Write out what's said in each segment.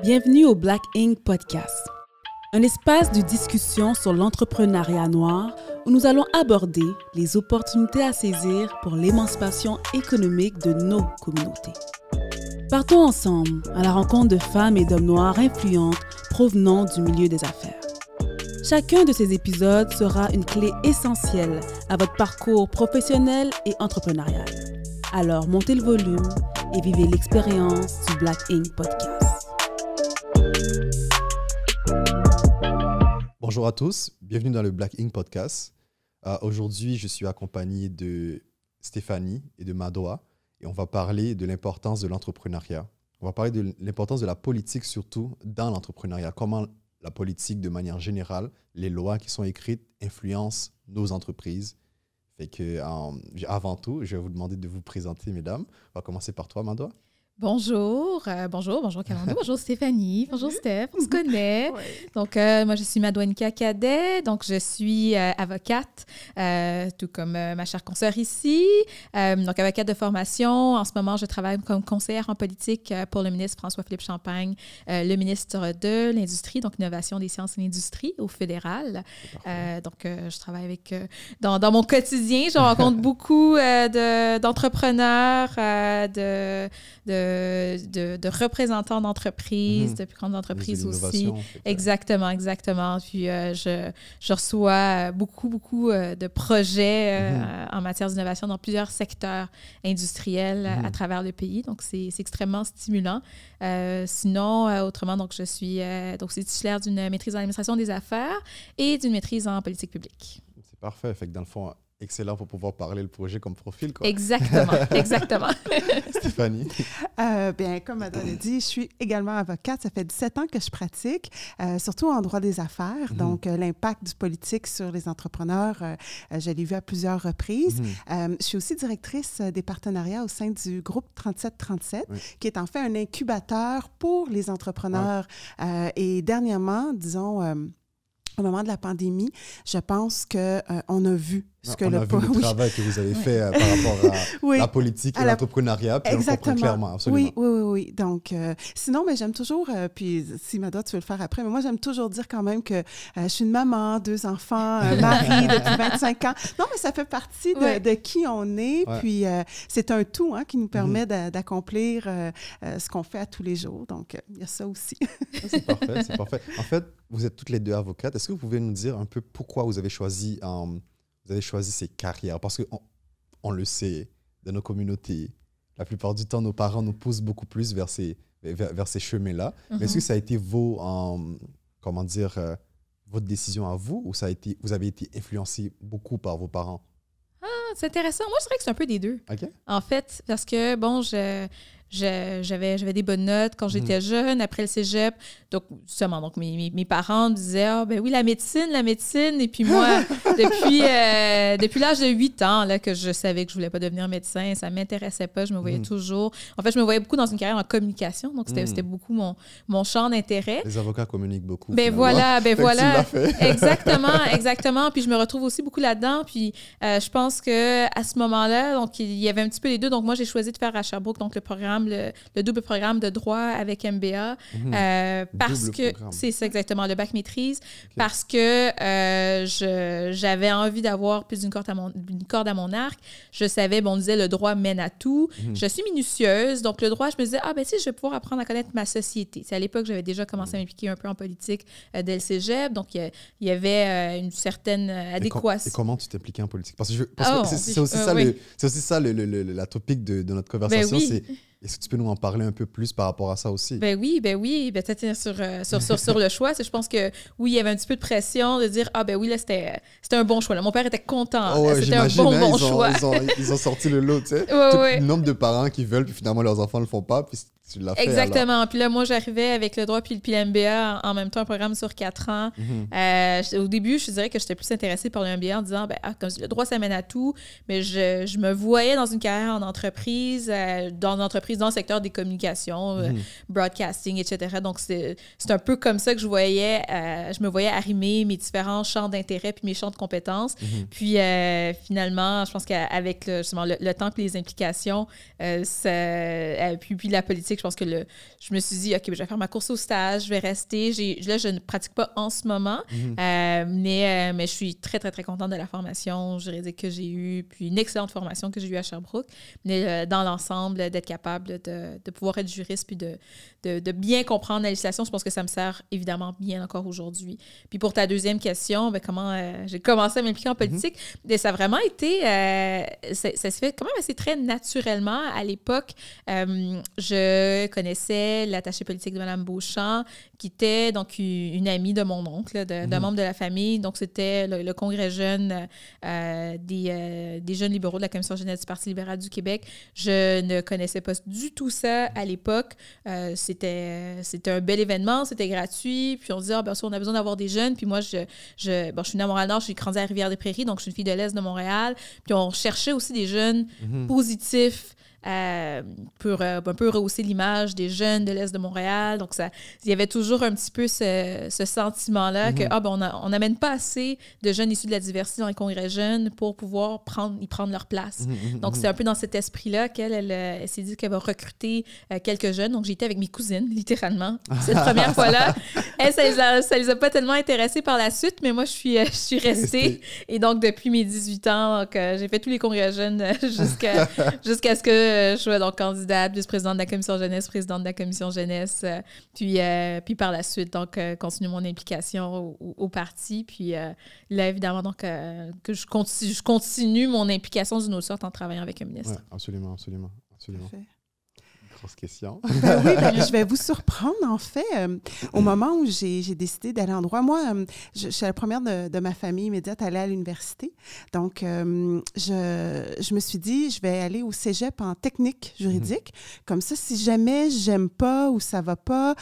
Bienvenue au Black Ink Podcast, un espace de discussion sur l'entrepreneuriat noir où nous allons aborder les opportunités à saisir pour l'émancipation économique de nos communautés. Partons ensemble à la rencontre de femmes et d'hommes noirs influentes provenant du milieu des affaires. Chacun de ces épisodes sera une clé essentielle à votre parcours professionnel et entrepreneurial. Alors montez le volume et vivez l'expérience du Black Ink Podcast. Bonjour à tous, bienvenue dans le Black Ink Podcast. Euh, Aujourd'hui, je suis accompagné de Stéphanie et de Madoa et on va parler de l'importance de l'entrepreneuriat. On va parler de l'importance de la politique surtout dans l'entrepreneuriat. Comment la politique de manière générale, les lois qui sont écrites influencent nos entreprises. Fait euh, avant tout, je vais vous demander de vous présenter, mesdames. On va commencer par toi, Madoa. Bonjour, euh, bonjour, bonjour Calando, bonjour Stéphanie, bonjour Steph, on se connaît. Donc, euh, moi, je suis Madouanika Cadet, donc je suis euh, avocate, euh, tout comme euh, ma chère consoeur ici. Euh, donc, avocate de formation. En ce moment, je travaille comme conseillère en politique pour le ministre François-Philippe Champagne, le ministre de l'Industrie, donc Innovation des sciences et l'Industrie au fédéral. Donc, je travaille avec, dans, dans mon quotidien, je rencontre beaucoup de- d'entrepreneurs, de, de, de, de représentants d'entreprises, Mhm. de plus grandes entreprises aussi. Exactement, exactement. Puis euh, je, je reçois euh, beaucoup, beaucoup euh, de projets Mhm. en matière d'innovation dans plusieurs secteurs industriels euh, Mhm. à travers le pays. Donc, c'est extrêmement stimulant. Sinon, autrement, donc, je suis donc, c'est titulaire d'une maîtrise en administration des affaires et d'une maîtrise en politique publique. C'est parfait. Fait que dans le fond, excellent pour pouvoir parler le projet comme profil. Quoi. Exactement, exactement. Stéphanie? Euh, bien, comme Madame l'a dit, je suis également avocate. Ça fait 17 ans que je pratique, euh, surtout en droit des affaires. Mhm. Donc, euh, l'impact du politique sur les entrepreneurs, je l'ai vu à plusieurs reprises. Mhm. Euh, je suis aussi directrice des partenariats au sein du groupe 3737, Oui. qui est en fait un incubateur pour les entrepreneurs. Euh, et dernièrement, disons, euh, au moment de la pandémie, je pense qu'on a vu ce que on le... a vu po- le oui. travail que vous avez fait euh, par rapport à Oui. la politique et l'entrepreneuriat. Puis on Exactement. clairement, absolument. Oui, oui, oui, oui. Donc, euh, sinon, mais j'aime toujours, euh, puis si Mada, tu veux le faire après, mais moi, j'aime toujours dire quand même que euh, je suis une maman, deux enfants, un mari depuis 25 ans. Non, mais ça fait partie de, Ouais. de qui on est, Ouais. puis euh, c'est un tout hein, qui nous permet d'a- d'accomplir euh, euh, ce qu'on fait à tous les jours. Donc, euh, il y a ça aussi. Ah, C'est parfait, c'est parfait. En fait, vous êtes toutes les deux avocates. Est-ce que vous pouvez nous dire un peu pourquoi vous avez choisi, euh, vous avez choisi ces carrières? Parce qu'on on le sait, dans nos communautés, la plupart du temps, nos parents nous poussent beaucoup plus vers ces, vers, vers ces chemins-là. Mais est-ce que ça a été vos, euh, comment dire, euh, votre décision à vous ou ça a été, vous avez été influencé beaucoup par vos parents? Ah, c'est intéressant. Moi, je dirais que c'est un peu des deux. OK? En fait, parce que, bon, je- j'avais, j'avais des bonnes notes quand j'étais jeune, après le cégep. Donc, justement, donc mes, mes, mes parents me disaient Ah, ben oui, la médecine, la médecine. Et puis moi, depuis, euh, depuis l'âge de 8 ans, là, que je savais que je voulais pas devenir médecin, ça m'intéressait pas. Je me voyais Mhm. toujours. En fait, je me voyais beaucoup dans une carrière en communication. Donc, c'était, Mhm. c'était beaucoup mon, mon champ d'intérêt. Les avocats communiquent beaucoup. Ben finalement. voilà, ben Fait voilà. exactement, exactement. Puis je me retrouve aussi beaucoup là-dedans. Puis euh, je pense que à ce moment-là, donc il y avait un petit peu les deux. Donc moi, j'ai choisi de faire à Sherbrooke donc le programme, le, le double programme de droit avec MBA, Mhm. euh, parce Double que c'est ça exactement le bac maîtrise, parce que euh, j'avais envie d'avoir plus d'une corde à mon une corde à mon arc. Je savais, bon, on disait le droit mène à tout. Mhm. Je suis minutieuse, donc le droit, je me disais ah ben si je vais pouvoir apprendre à connaître ma société. C'est à l'époque j'avais déjà commencé à m'impliquer un peu en politique euh, dès le cégep, donc il y avait euh, une certaine euh, Et com- adéquation. Et, comment tu t'impliquais en politique? Parce que, que Oh, c'est, aussi, ça, le, aussi ça la topic de, de notre conversation. oui. c'est, est-ce que tu peux nous en parler un peu plus par rapport à ça aussi? Ben oui, ben oui, ben peut-être sur, euh, sur, sur, sur le choix. Je pense que oui, il y avait un petit peu de pression de dire ah ben oui là c'était un bon choix. Là. Mon père était content. Oh ouais, c'était un bon hein, bon ils, ont, choix. ils, ont, ils ont sorti le lot, tu sais. Ouais, Tout ouais. le nombre de parents qui veulent, puis finalement leurs enfants ne le font pas, puis tu l'as fait. alors. Exactement. Puis là, moi, j'arrivais avec le droit puis, puis l'MBA en, même temps, un programme sur quatre ans. Mhm. Euh, au début, je dirais que j'étais plus intéressée par le MBA en disant, ben, ah, comme le droit, ça mène à tout. Mais je, je me voyais dans une carrière en entreprise, euh, dans une entreprise dans le secteur des communications, euh, Mhm. broadcasting, etc. Donc, c'est c'est un peu comme ça que je voyais, je me voyais arrimer mes différents champs d'intérêt puis mes champs de compétences. Mhm. Puis finalement, je pense qu'avec le, justement le, le temps et les implications, ça- puis, puis la politique, Je pense que le, je me suis dit, OK, ben, je vais faire ma course au stage, je vais rester. Là, je ne pratique pas en ce moment, Mhm. euh, mais, euh, mais je suis très, très, très contente de la formation juridique que j'ai eue, puis une excellente formation que j'ai eue à Sherbrooke. Mais euh, dans l'ensemble, d'être capable de, de pouvoir être juriste, puis de, de, de bien comprendre la législation, je pense que ça me sert évidemment bien encore aujourd'hui. Puis pour ta deuxième question, ben, comment euh, j'ai commencé à m'impliquer en politique, ben, ça a vraiment été, euh, ça, ça se fait quand même assez très naturellement. À l'époque, euh, je connaissais l'attaché politique de Mme Beauchamp, qui était donc une amie de mon oncle, d'un Mhm. membre de la famille. Donc c'était le, le congrès jeune euh, des, euh, des jeunes libéraux de la Commission jeunesse du Parti libéral du Québec. Je ne connaissais pas du tout ça à l'époque. Euh, c'était, c'était un bel événement, c'était gratuit. Puis on se disait, ah, ben, on a besoin d'avoir des jeunes. Puis moi, je, je, bon, je suis née à Montréal-Nord, je suis grandie à Rivière-des-Prairies, donc je suis une fille de l'Est de Montréal. Puis on cherchait aussi des jeunes Mhm. positifs euh, pour euh, un peu rehausser l'image des jeunes de l'Est de Montréal. Donc, ça, il y avait toujours un petit peu ce, ce sentiment-là que, Mhm. ah, ben, on n'amène pas assez de jeunes issus de la diversité dans les congrès jeunes pour pouvoir prendre, y prendre leur place. Mhm, mhm, Donc, c'est un peu dans cet esprit-là qu'elle elle, euh, elle s'est dit qu'elle va recruter euh, quelques jeunes. Donc, j'étais avec mes cousines, littéralement. Cette première fois-là, ça les, a, ça les a pas tellement intéressées par la suite, mais moi, je suis, je suis restée. Et donc, depuis mes 18 ans, j'ai fait tous les congrès jeunes jusqu'à jusqu'à ce que euh, je sois donc candidate, vice-présidente de la commission jeunesse, présidente de la commission jeunesse, euh, puis, euh, puis par la suite, donc, euh, continuer mon implication au, au- au parti. Puis euh, là, évidemment, donc, euh, que je continue, je continue mon implication d'une autre sorte en travaillant avec un ministre. Ouais, absolument, absolument, absolument. Parfait. Grosse question. Ben oui, ben, je vais vous surprendre, en fait. euh, au moment où j'ai décidé d'aller en droit, moi, euh, je, je suis la première de, de ma famille immédiate à aller à l'université. Donc, euh, je, je me suis dit, je vais aller au cégep en technique juridique. Comme ça, si jamais j'aime pas ou ça va pas,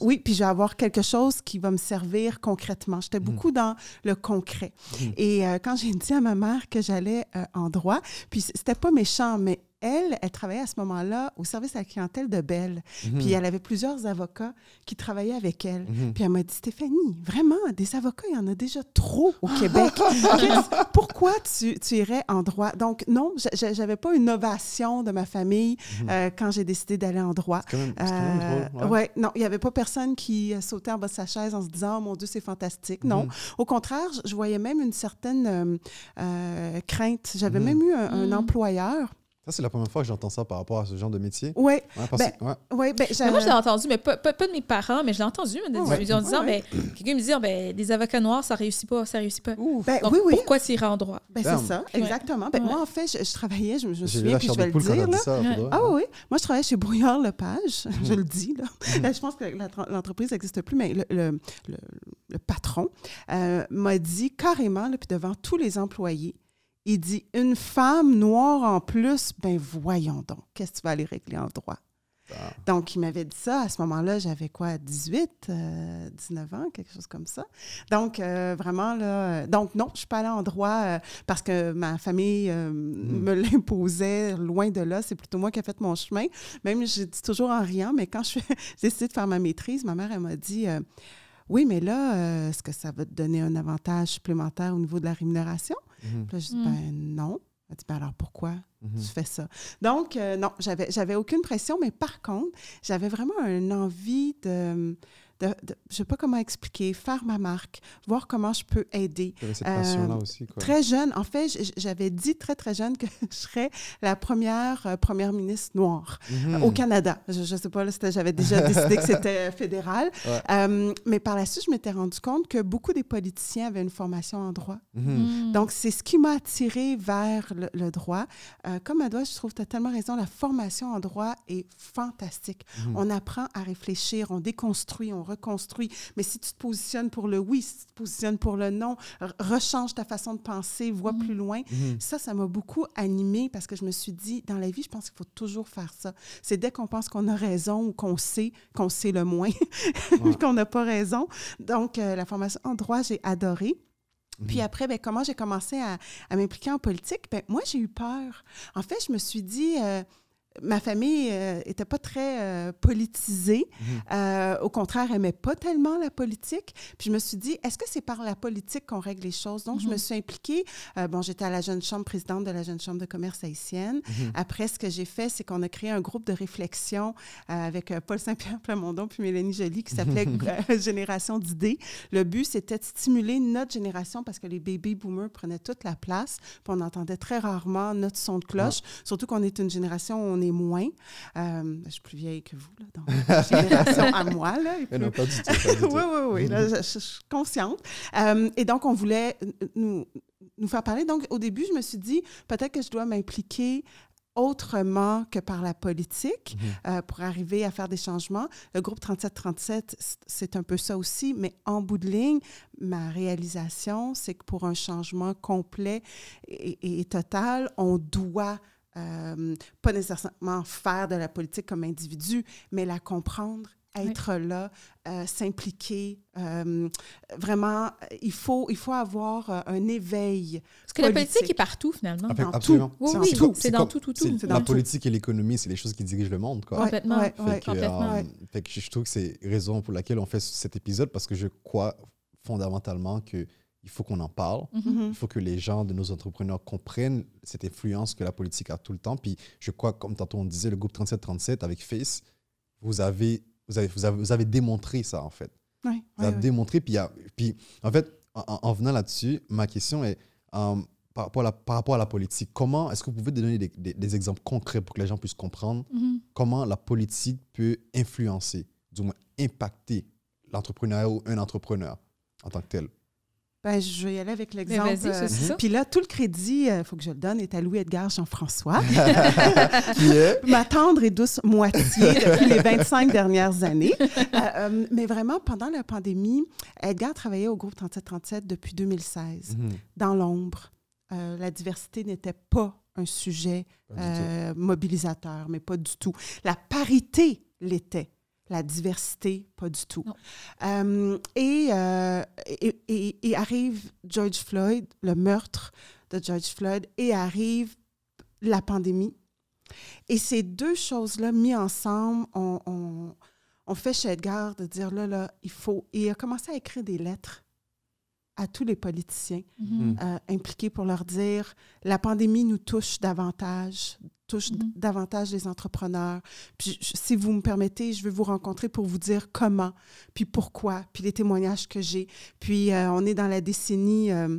oui, puis je vais avoir quelque chose qui va me servir concrètement. J'étais beaucoup dans le concret. Mhm. Et quand j'ai dit à ma mère que j'allais en droit, puis c'était pas méchant, mais elle, elle travaillait à ce moment-là au service à la clientèle de Belle. Mhm. Puis elle avait plusieurs avocats qui travaillaient avec elle. Mhm. Puis elle m'a dit, Stéphanie, vraiment, des avocats, il y en a déjà trop au Québec. Pourquoi tu, tu irais en droit? Donc, non, j'a- j'a- j'avais pas une ovation de ma famille Mhm. euh, quand j'ai décidé d'aller en droit. C'est quand même, c'est quand même Euh, drôle. ouais. ouais, non, il n'y avait pas personne qui sautait en bas de sa chaise en se disant, oh mon Dieu, c'est fantastique. Non, au contraire, je- voyais même une certaine euh, euh, crainte. J'avais même eu un, un employeur. Ça, c'est la première fois que j'entends ça par rapport à ce genre de métier. Oui, Ouais, parce Ben, ouais. ben, Mais moi, je l'ai entendu, mais pas, pas, pas de mes parents, mais je l'ai entendu mais de- Ouais. en disant, Ouais. ben, quelqu'un me dit, Ah, ben, des avocats noirs, ça réussit pas, ça réussit pas. Ben, Donc, oui, oui. pourquoi tu irais en droit? Ben, c'est ça, Ouais. exactement. Ben, Ouais. Moi, en fait, je, je travaillais, je, je me souviens, puis je vais le dire. Là. ça. Ah oui, oui. Moi, je travaillais chez Brouillard Lepage. Je le dis, là. Là, Je pense que la- l'entreprise n'existe plus, mais le, le- le- le patron euh, m'a dit carrément, là, puis devant tous les employés, il dit Une femme noire en plus, ben voyons donc, qu'est-ce que tu vas aller régler en droit? Ah. Donc, il m'avait dit ça. À ce moment-là, j'avais quoi, 18, euh, 19 ans, quelque chose comme ça. Donc, euh, vraiment, là. euh, donc, non, je ne suis pas allée en droit euh, parce que ma famille euh, me l'imposait loin de là. C'est plutôt moi qui ai fait mon chemin. Même, je dis toujours en riant, mais quand j'ai décidé de faire ma maîtrise, ma mère, elle m'a dit euh, Oui, mais là, euh, est-ce que ça va te donner un avantage supplémentaire au niveau de la rémunération? Mhm. Puis là, je dis Mm. Ben non. Elle dit Ben alors pourquoi? Mhm. tu fais ça? Donc, euh, non, j'avais, j'avais aucune pression, mais par contre, j'avais vraiment une envie de, de, de- je sais pas comment expliquer, faire ma marque, voir comment je peux aider. Cette Euh, passion-là aussi. Quoi. Très jeune, en fait, j'avais dit très, très jeune que je serais la première euh, première ministre noire Mhm. euh, au Canada. Je ne sais pas, j'avais déjà décidé que c'était fédéral. Ouais. Euh, mais par la suite, je m'étais rendu compte que beaucoup des politiciens avaient une formation en droit. Mhm. Mm. Donc, c'est ce qui m'a attiré vers le, le droit. Euh, comme Adoua, je trouve que tu as tellement raison, la formation en droit est fantastique. Mhm. On apprend à réfléchir, on déconstruit, on reconstruit. Mais si tu te positionnes pour le oui, si tu te positionnes pour le non, rechange ta façon de penser, vois Mhm. plus loin. Mhm. Ça, ça m'a beaucoup animée parce que je me suis dit, dans la vie, je pense qu'il faut toujours faire ça. C'est dès qu'on pense qu'on a raison ou qu'on sait, qu'on sait le moins, Ouais. qu'on n'a pas raison. Donc, euh, la formation en droit, j'ai adoré. Puis Mhm. après, ben, comment j'ai commencé à, à m'impliquer en politique? Ben, moi, j'ai eu peur. En fait, je me suis dit, euh, ma famille n'était pas très politisée. Mhm. au contraire, aimait pas tellement la politique. Puis je me suis dit, est-ce que c'est par la politique qu'on règle les choses? Donc, je me Mhm. suis impliquée. bon, j'étais à la Jeune Chambre, présidente de la Jeune Chambre de commerce haïtienne. Mhm. Après, ce que j'ai fait, c'est qu'on a créé un groupe de réflexion euh, avec euh, Paul Saint-Pierre Plamondon puis Mélanie Joly qui s'appelait euh, Génération d'idées. Le but, c'était de stimuler notre génération parce que les baby boomers prenaient toute la place. Puis on entendait très rarement notre son de cloche, surtout qu'on est une génération où on est moins. Euh, je suis plus vieille que vous, là, donc génération à moi. Là, non, pas du tout. pas du tout. oui, oui, oui. là, je, suis consciente. Euh, et donc, on voulait nous, nous faire parler. Donc, au début, je me suis dit, peut-être que je dois m'impliquer autrement que par la politique Mhm. euh, pour arriver à faire des changements. Le groupe 3737, c- c'est un peu ça aussi, mais en bout de ligne, ma réalisation, c'est que pour un changement complet et, et total, on doit euh, pas nécessairement faire de la politique comme individu, mais la comprendre, être là, euh, s'impliquer. euh, vraiment, il faut, il faut avoir un éveil. Parce que la politique. est partout, finalement. Ah, Dans absolument. Oui, C'est- oui, c'est tout. dans tout, tout, tout. La tout. politique et l'économie, c'est les choses qui dirigent le monde. Quoi. Complètement. Ouais, Fait ouais. que, Complètement. euh, Ouais. fait que je trouve que c'est raison pour laquelle on fait cet épisode parce que je crois fondamentalement qu'il faut qu'on en parle. Mhm. Mhm. Il faut que les gens de nos entrepreneurs comprennent cette influence que la politique a tout le temps. Puis je crois, comme tantôt on disait, le groupe 3737 avec Face, vous avez, vous avez, vous avez, vous avez démontré ça, en fait. Ouais, Vous ouais, avez ouais. démontré. Puis, il y a- puis en fait, en, en- en venant là-dessus, ma question est euh, par, rapport à la, par rapport à la politique, comment est-ce que vous pouvez donner des, des- des exemples concrets pour que les gens puissent comprendre Mhm. comment la politique peut influencer, du moins impacter l'entrepreneuriat ou un entrepreneur en tant que tel? Ben, je vais y aller avec l'exemple. vas-y, euh, c'est ça. Puis là, tout le crédit, il faut que je le donne, est à Louis-Edgar Jean-François. Ma tendre et douce moitié depuis les 25 dernières années. Euh, euh, mais vraiment, pendant la pandémie, Edgar travaillait au groupe 3737 depuis 2016, Mhm. dans l'ombre. Euh, la diversité n'était pas un sujet Pas euh, mobilisateur, mais pas du tout. La parité l'était. La diversité, pas du tout. Euh, et, euh, et, et- et arrive George Floyd, le meurtre de George Floyd, et arrive la pandémie. Et ces deux choses-là, mis ensemble, on, on, on fait chez Edgar de dire là, là, il faut. Et il a commencé à écrire des lettres à tous les politiciens Mhm. euh, impliqués pour leur dire la pandémie nous touche davantage, touche Mhm. davantage les entrepreneurs. Puis je- si vous me permettez, je vais vous rencontrer pour vous dire comment, puis pourquoi, puis les témoignages que j'ai. Puis euh, on est dans la décennie euh,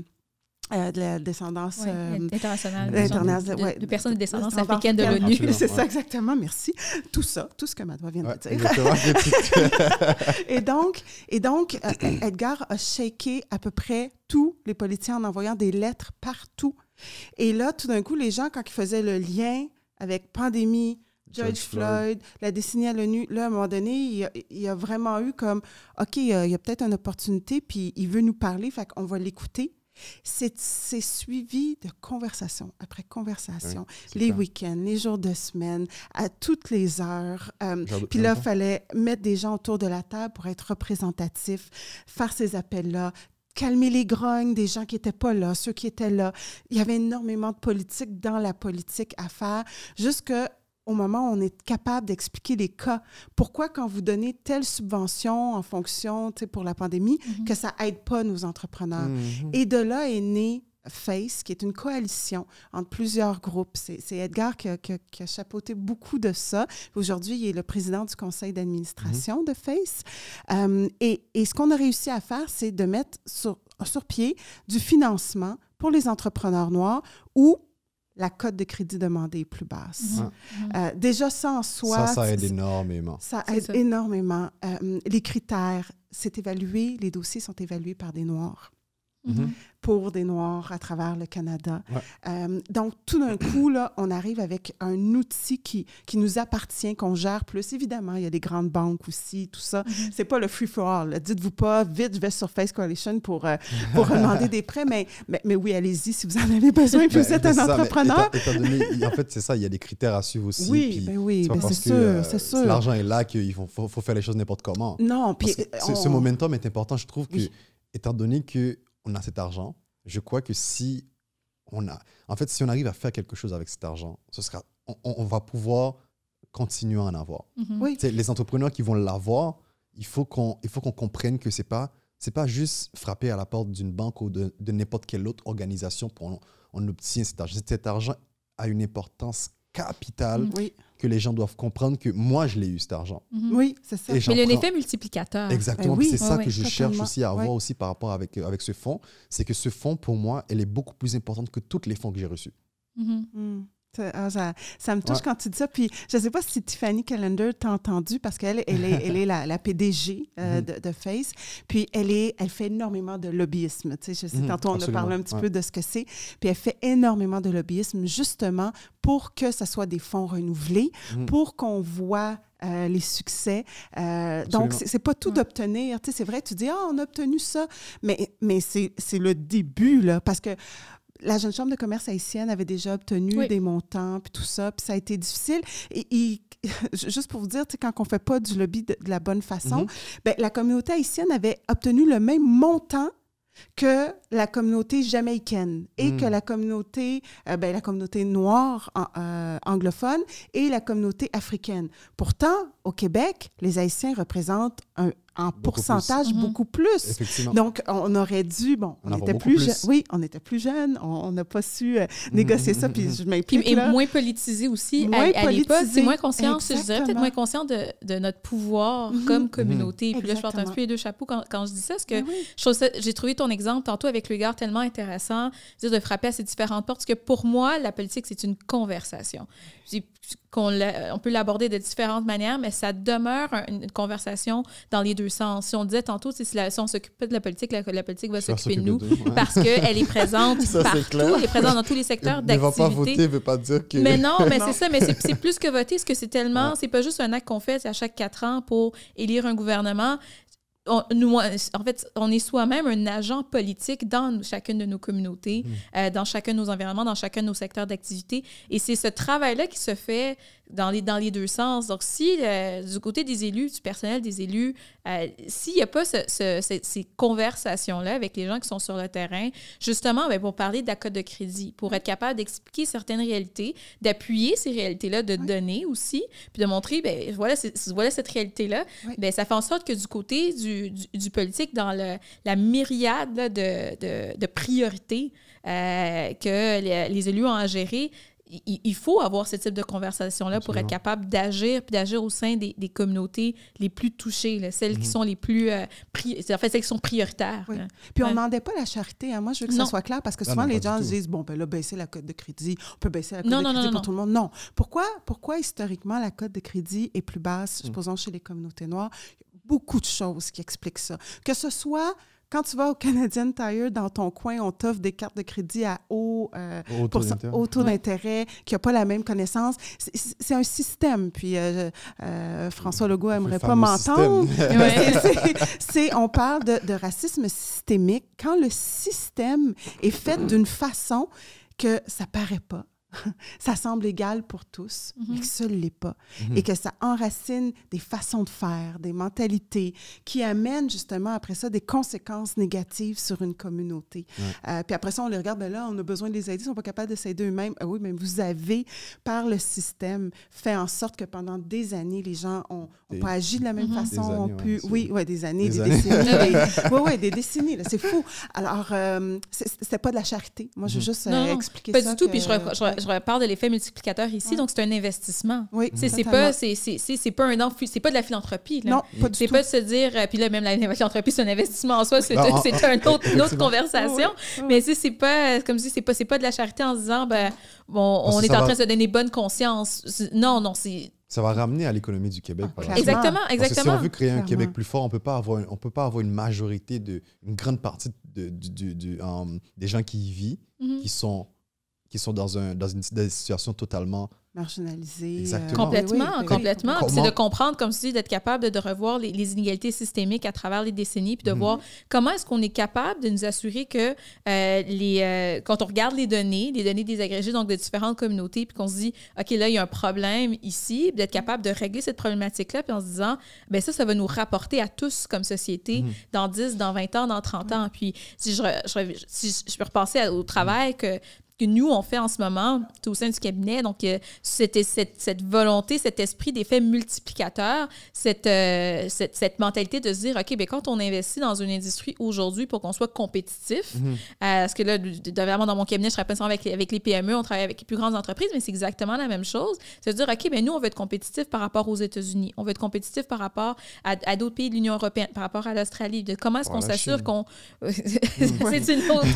euh, de la descendance. Ouais, euh, international. international, de, ouais. de personnes de descendance africaine de l'ONU. Absolument. C'est ça, exactement, merci. Tout ça, tout ce que Madoua vient Ouais, de dire. Et donc, et donc euh, Edgar a shaké à peu près tous les politiciens en envoyant des lettres partout. Et là, tout d'un coup, les gens, quand ils faisaient le lien avec pandémie, George, Floyd, la décennie à l'ONU, là, à un moment donné, il y a, il y a vraiment eu comme, OK, il y a, il y a peut-être une opportunité, puis il veut nous parler, fait qu'on va l'écouter. C'est suivi de conversation après conversation, les week-ends, les jours de semaine, à toutes les heures. Euh, puis là, il fallait mettre des gens autour de la table pour être représentatifs, faire ces appels-là, calmer les grognes des gens qui n'étaient pas là, ceux qui étaient là. Il y avait énormément de politique dans la politique à faire, jusqu'au moment où on est capable d'expliquer les cas. Pourquoi, quand vous donnez telle subvention en fonction, tu sais, pour la pandémie, Mhm. que ça aide pas nos entrepreneurs? Mhm. Et de là est né FACE, qui est une coalition entre plusieurs groupes. C'est Edgar qui a, qui a- qui a chapeauté beaucoup de ça. Aujourd'hui, il est le président du conseil d'administration de FACE. Euh, et, et ce qu'on a réussi à faire, c'est de mettre sur, sur pied du financement pour les entrepreneurs noirs où la cote de crédit demandée est plus basse. Mhm. Euh, déjà, ça en soi, Ça, ça aide énormément. ça aide ça. énormément. Euh, les critères, c'est évalué, les dossiers sont évalués par des Noirs Mhm. pour des Noirs à travers le Canada. Ouais. Euh, donc, tout d'un coup, là, on arrive avec un outil qui, qui nous appartient, qu'on gère plus. Évidemment, il y a des grandes banques aussi, tout ça. Mhm. C'est pas le free-for-all. Dites-vous pas, vite, je vais sur Face Coalition pour, euh, pour demander des prêts, mais, mais, mais oui, allez-y si vous en avez besoin, puis vous Ben, êtes un ça, entrepreneur. étant- étant donné- en fait, c'est ça, il y a des critères à suivre aussi. oui, puis ben oui, ben c'est que, sûr, euh, c'est sûr. L'argent est là qu'il faut, faut, faut faire les choses n'importe comment. Non, puis que on- ce momentum est important. Je trouve que, Oui. étant donné qu'on a cet argent, je crois que si on a. En fait, si on arrive à faire quelque chose avec cet argent, ce sera, on, on va pouvoir continuer à en avoir. Mhm. Oui. Les entrepreneurs qui vont l'avoir, il faut qu'on il faut qu'on comprenne que c'est pas c'est pas juste frapper à la porte d'une banque ou de, de n'importe quelle autre organisation pour on, on obtient cet argent. Cet argent a une importance capitale. Oui, que les gens doivent comprendre que moi je l'ai eu cet argent. Mhm. oui, c'est ça. Et Mais il y a un prends- effet multiplicateur. Exactement. Ben oui. C'est ça que je cherche aussi à avoir aussi par rapport avec, euh, avec ce fonds. C'est que ce fonds, pour moi, elle est beaucoup plus importante que tous les fonds que j'ai reçus. Mhm. Hmm. Ça, ah, ça- ça me touche Ouais. quand tu dis ça. Puis, je ne sais pas si Tiffany Callender t'a entendu parce qu'elle elle est, elle est la, la PDG euh, Mhm. de, de Face. Puis, elle, est, elle fait énormément de lobbyisme. Tu sais, je sais, Mhm, tantôt, on a absolument, parlé un petit ouais. peu de ce que c'est. Puis, elle fait énormément de lobbyisme justement pour que ce soit des fonds renouvelés, Mhm. pour qu'on voit euh, les succès. Euh, donc, c'est pas tout Ouais. d'obtenir. Tu sais, c'est vrai, tu dis, ah, on a obtenu ça. Mais, mais c'est c'est le début, là, parce que la Jeune Chambre de commerce haïtienne avait déjà obtenu Oui. des montants, puis tout ça, puis ça a été difficile. Et, et juste pour vous dire, quand on fait pas du lobby de, de la bonne façon, Mhm. ben, la communauté haïtienne avait obtenu le même montant que la communauté jamaïcaine et Mm. que la communauté, euh, ben, la communauté noire en- euh, anglophone et la communauté africaine. Pourtant, au Québec, les Haïtiens représentent un, en Beaucoup pourcentage plus. Mhm. beaucoup plus. Effectivement. Donc, on aurait dû, bon, on était plus, plus. jeunes. Oui, on était plus jeunes, on n'a pas su euh, négocier ça, puis je m'implique et moins politisé aussi Moins à, à l'époque. C'est moins conscient, je dirais peut-être moins conscient de, de notre pouvoir Mhm. comme communauté. Puis là, je porte un peu les deux chapeaux quand, quand je dis ça, parce que Ben oui. je trouve ça- j'ai trouvé ton exemple tantôt avec le gars tellement intéressant, dire de frapper à ces différentes portes, parce que pour moi, la politique, c'est une conversation. Puis qu'on on peut l'aborder de différentes manières, mais ça demeure un- une conversation dans les deux sens. Si on disait tantôt, si, la- si on s'occupe pas de la politique, la, la politique va s'occuper de nous ouais. parce qu'elle est présente Ça, c'est partout, clair. elle est présente dans tous les secteurs Ne va pas d'activité. voter veut pas dire que. Mais non, mais Non. c'est ça, mais c'est c'est plus que voter, parce que c'est tellement, Ouais. c'est pas juste un acte qu'on fait à chaque quatre ans pour élire un gouvernement. On- nous, en fait, on est soi-même un agent politique dans chacune de nos communautés, Mm. euh, dans chacun de nos environnements, dans chacun de nos secteurs d'activité. Et c'est ce travail-là qui se fait dans les, dans les deux sens. Donc, si euh, du côté des élus, du personnel des élus, euh, s'il n'y a pas ce- ce- ces, ces conversations-là avec les gens qui sont sur le terrain, justement, ben, pour parler de la cote de crédit, pour être capable d'expliquer certaines réalités, d'appuyer ces réalités-là, de donner aussi, puis de montrer, ben, voilà, cette réalité-là, Oui. ben, ça fait en sorte que du côté du, du, du politique, dans le, la myriade là, de, de, de priorités euh, que les, les élus ont à gérer, il, il faut avoir ce type de conversation-là pour être capable d'agir, puis d'agir au sein des, des communautés les plus touchées, là, celles qui sont les plus... euh, pri- en fait, celles qui sont prioritaires. Oui. Puis on ne demandait pas la charité. hein. Moi, je veux que Non. ça soit clair parce que souvent, non, les gens disent bon, ben là, baisser la cote de crédit. On peut baisser la cote de non, crédit non, pour non. tout le monde. Non. Pourquoi, pourquoi historiquement, la cote de crédit est plus basse, Mm. supposons, chez les communautés noires? Beaucoup de choses qui expliquent ça. Que ce soit. Quand tu vas au Canadian Tire, dans ton coin, on t'offre des cartes de crédit à haut, euh, Au taux d'intérêt. qui n'a pas la même connaissance. C'est- un système. Puis euh, euh, François Legault aimerait pas m'entendre. on parle de, de racisme systémique quand le système est fait d'une façon que ça paraît pas. Ça semble égal pour tous, mais que ça ne l'est pas. Mhm. Et que ça enracine des façons de faire, des mentalités qui amènent justement après ça des conséquences négatives sur une communauté. Euh, puis après ça, on les regarde, ben là, on a besoin de les aider, ils ne sont pas capables de s'aider eux-mêmes. Ah oui, mais vous avez, par le système, fait en sorte que pendant des années, les gens ont, ont Des- pas agi de la même Mhm. façon, années, pu... ouais, c'est- oui, ouais, des années, Des des, années. décennies. des- ouais, ouais, des décennies, là, c'est fou. Alors, euh, c'est- c'était pas de la charité. Moi, je veux Mhm. juste euh, Non, expliquer Pas ça. du tout. que- Puis je, je, reparle de l'effet multiplicateur ici. Ouais. Donc, c'est un investissement. Oui, C'est pas, c'est, c'est, c'est, c'est pas un c'est pas de la philanthropie. Là. Non, pas du C'est tout. pas de se dire, euh, puis là, même la la philanthropie, c'est un investissement en soi, c'est, c'est autre, une autre conversation. Oui, oui. Mais c'est pas, comme je dis, c'est pas, c'est pas de la charité en se disant, ben, bon, Parce on est ça en va- train de se donner bonne conscience. C'est- Non, non, c'est. Ça va ramener à l'économie du Québec. par suite. Exactement, Parce que si exactement. on veut créer un Clairement. Québec plus fort, on peut pas avoir, on peut pas avoir une majorité de, une grande partie de, euh, des gens qui y vivent, Mhm. qui sont, qui sont dans un, dans une, dans une situation totalement. Marginalisé. Exactement. Complètement, oui, oui, oui. complètement. C'est de comprendre, comme tu dis, d'être capable de, de revoir les, les inégalités systémiques à travers les décennies, puis de Mhm. voir comment est-ce qu'on est capable de nous assurer que euh, les, euh, quand on regarde les données, les données désagrégées donc de différentes communautés, puis qu'on se dit, OK, là, il y a un problème ici, puis d'être capable de régler cette problématique-là, puis en se disant, ben ça, ça va nous rapporter à tous comme société Mhm. dans 10, dans 20 ans, dans 30 ans. Puis si je, re- je si je peux repasser au travail que que nous, on fait en ce moment au sein du cabinet. Donc, euh, c'était cette, cette, volonté, cet esprit d'effet multiplicateur, cette, euh, cette, cette, mentalité de se dire, OK, bien, quand on investit dans une industrie aujourd'hui pour qu'on soit compétitif, mhm. parce que là, vraiment, dans mon cabinet, je travaille pas avec, avec les PME, on travaille avec les plus grandes entreprises, mais c'est exactement la même chose. C'est de dire, OK, bien, nous, on veut être compétitif par rapport aux États-Unis, on veut être compétitif par rapport à, à d'autres pays de l'Union européenne, par rapport à l'Australie, de comment est-ce qu'on s'assure qu'on... c'est une autre...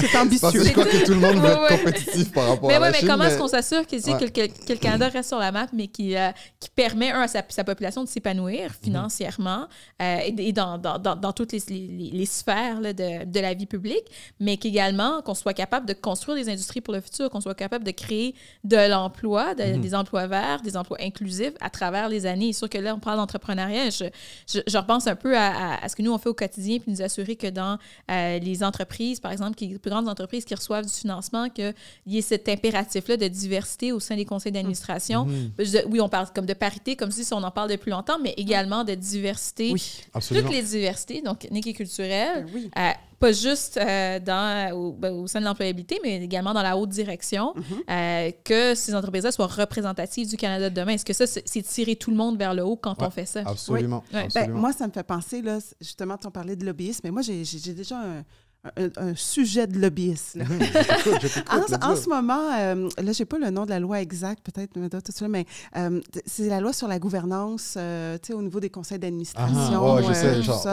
c'est ambitieux. Que tout le monde être compétitif par rapport mais à la Mais comment est-ce qu'on s'assure que, que, le Canada reste sur la map, mais qui, euh, qui permet, un, à sa, population de s'épanouir mhm. financièrement euh, et, dans, dans, dans, toutes les, les, sphères là, de, de, la vie publique, mais qu'également qu'on soit capable de construire des industries pour le futur, qu'on soit capable de créer de l'emploi, mhm. des emplois verts, des emplois inclusifs à travers les années. C'est sûr que là, on parle d'entrepreneuriat. Je, je, repense un peu à, à, ce que nous, on fait au quotidien, puis nous assurer que dans euh, les entreprises, par exemple, qui, les plus grandes entreprises qui reçoivent du financement, qu'il y ait cet impératif-là de diversité au sein des conseils d'administration. Mhm. Oui, on parle comme de parité, comme si on en parle depuis longtemps, mais également de diversité. Oui, absolument. Toutes les diversités, donc éthique et culturelle. Ben oui. Euh, pas juste euh, dans, au, ben, au, sein de l'employabilité, mais également dans la haute direction, mhm. euh, que ces entreprises-là soient représentatives du Canada de demain. Est-ce que ça, c'est tirer tout le monde vers le haut quand on fait ça? Absolument. Ben, moi, ça me fait penser, là, justement, tu parlais de lobbyisme, mais moi, j'ai déjà un, un, sujet de lobbyisme. En, ce moment, euh, là, je n'ai pas le nom de la loi exacte, peut-être, mais euh, c'est la loi sur la gouvernance euh, au niveau des conseils d'administration. Ah, je sais, genre,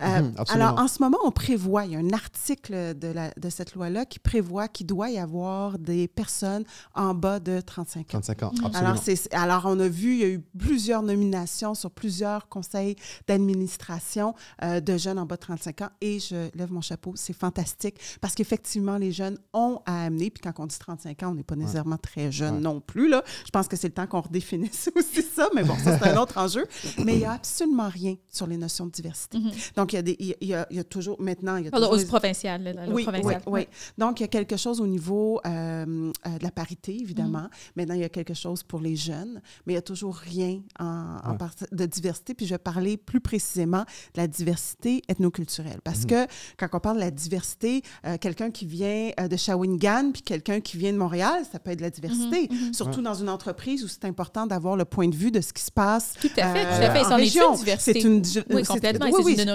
mhm, alors, en ce moment, on prévoit, il y a un article de, la, de cette loi-là qui prévoit qu'il doit y avoir des personnes en bas de 35 ans. 35 ans, absolument. Alors, alors, on a vu, il y a eu plusieurs nominations sur plusieurs conseils d'administration de jeunes en bas de 35 ans et je lève mon chapeau, c'est fantastique parce qu'effectivement, les jeunes ont à amener, puis quand on dit 35 ans, on n'est pas nécessairement très jeune non plus. Là. Je pense que c'est le temps qu'on redéfinisse aussi ça, mais bon, ça, c'est un autre enjeu. Mais il n'y a absolument rien sur les notions de diversité. Mm-hmm. Donc, il y, a des, il, y a, il y a toujours, maintenant, il y a toujours... Au provincial, là, oui, oui, oui, Donc, il y a quelque chose au niveau euh, euh, de la parité, évidemment. Mm-hmm. Maintenant, il y a quelque chose pour les jeunes, mais il n'y a toujours rien en, en de diversité. Puis, je vais parler plus précisément de la diversité ethnoculturelle. Parce mm-hmm. que quand on parle de la diversité, euh, quelqu'un qui vient euh, de Shawinigan puis quelqu'un qui vient de Montréal, ça peut être de la diversité. Mhm, mhm. Surtout dans une entreprise où c'est important d'avoir le point de vue de ce qui se passe. Tout à fait, tout à fait. région. C'est une oui, complètement. Oui, c'est une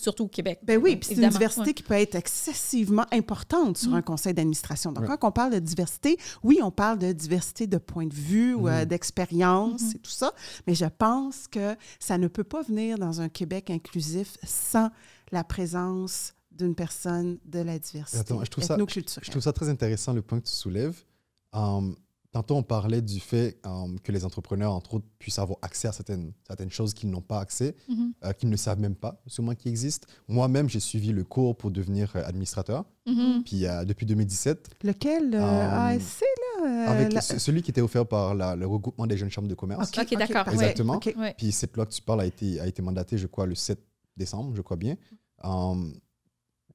surtout au Québec. Ben oui, puis c'est une diversité qui peut être excessivement importante sur un mhm. conseil d'administration. Donc, quand on parle de diversité, oui, on parle de diversité de point de vue ou euh, d'expérience et tout ça, mais je pense que ça ne peut pas venir dans un Québec inclusif sans la présence d'une personne de la diversité Attends, je trouve ça, je, trouve ça très intéressant le point que tu soulèves. Um, tantôt, on parlait du fait um, que les entrepreneurs, entre autres, puissent avoir accès à certaines, certaines choses qu'ils n'ont pas accès, mm-hmm. euh, qu'ils ne savent même pas, sûrement qui existent. Moi-même, j'ai suivi le cours pour devenir euh, administrateur. Mm-hmm. Puis euh, depuis 2017. Lequel um, ASC, là Avec celui qui était offert par le regroupement des jeunes chambres de commerce. OK, d'accord. Exactement. Puis cette loi que tu parles a été, a été mandatée, je crois, le 7 décembre, je crois bien.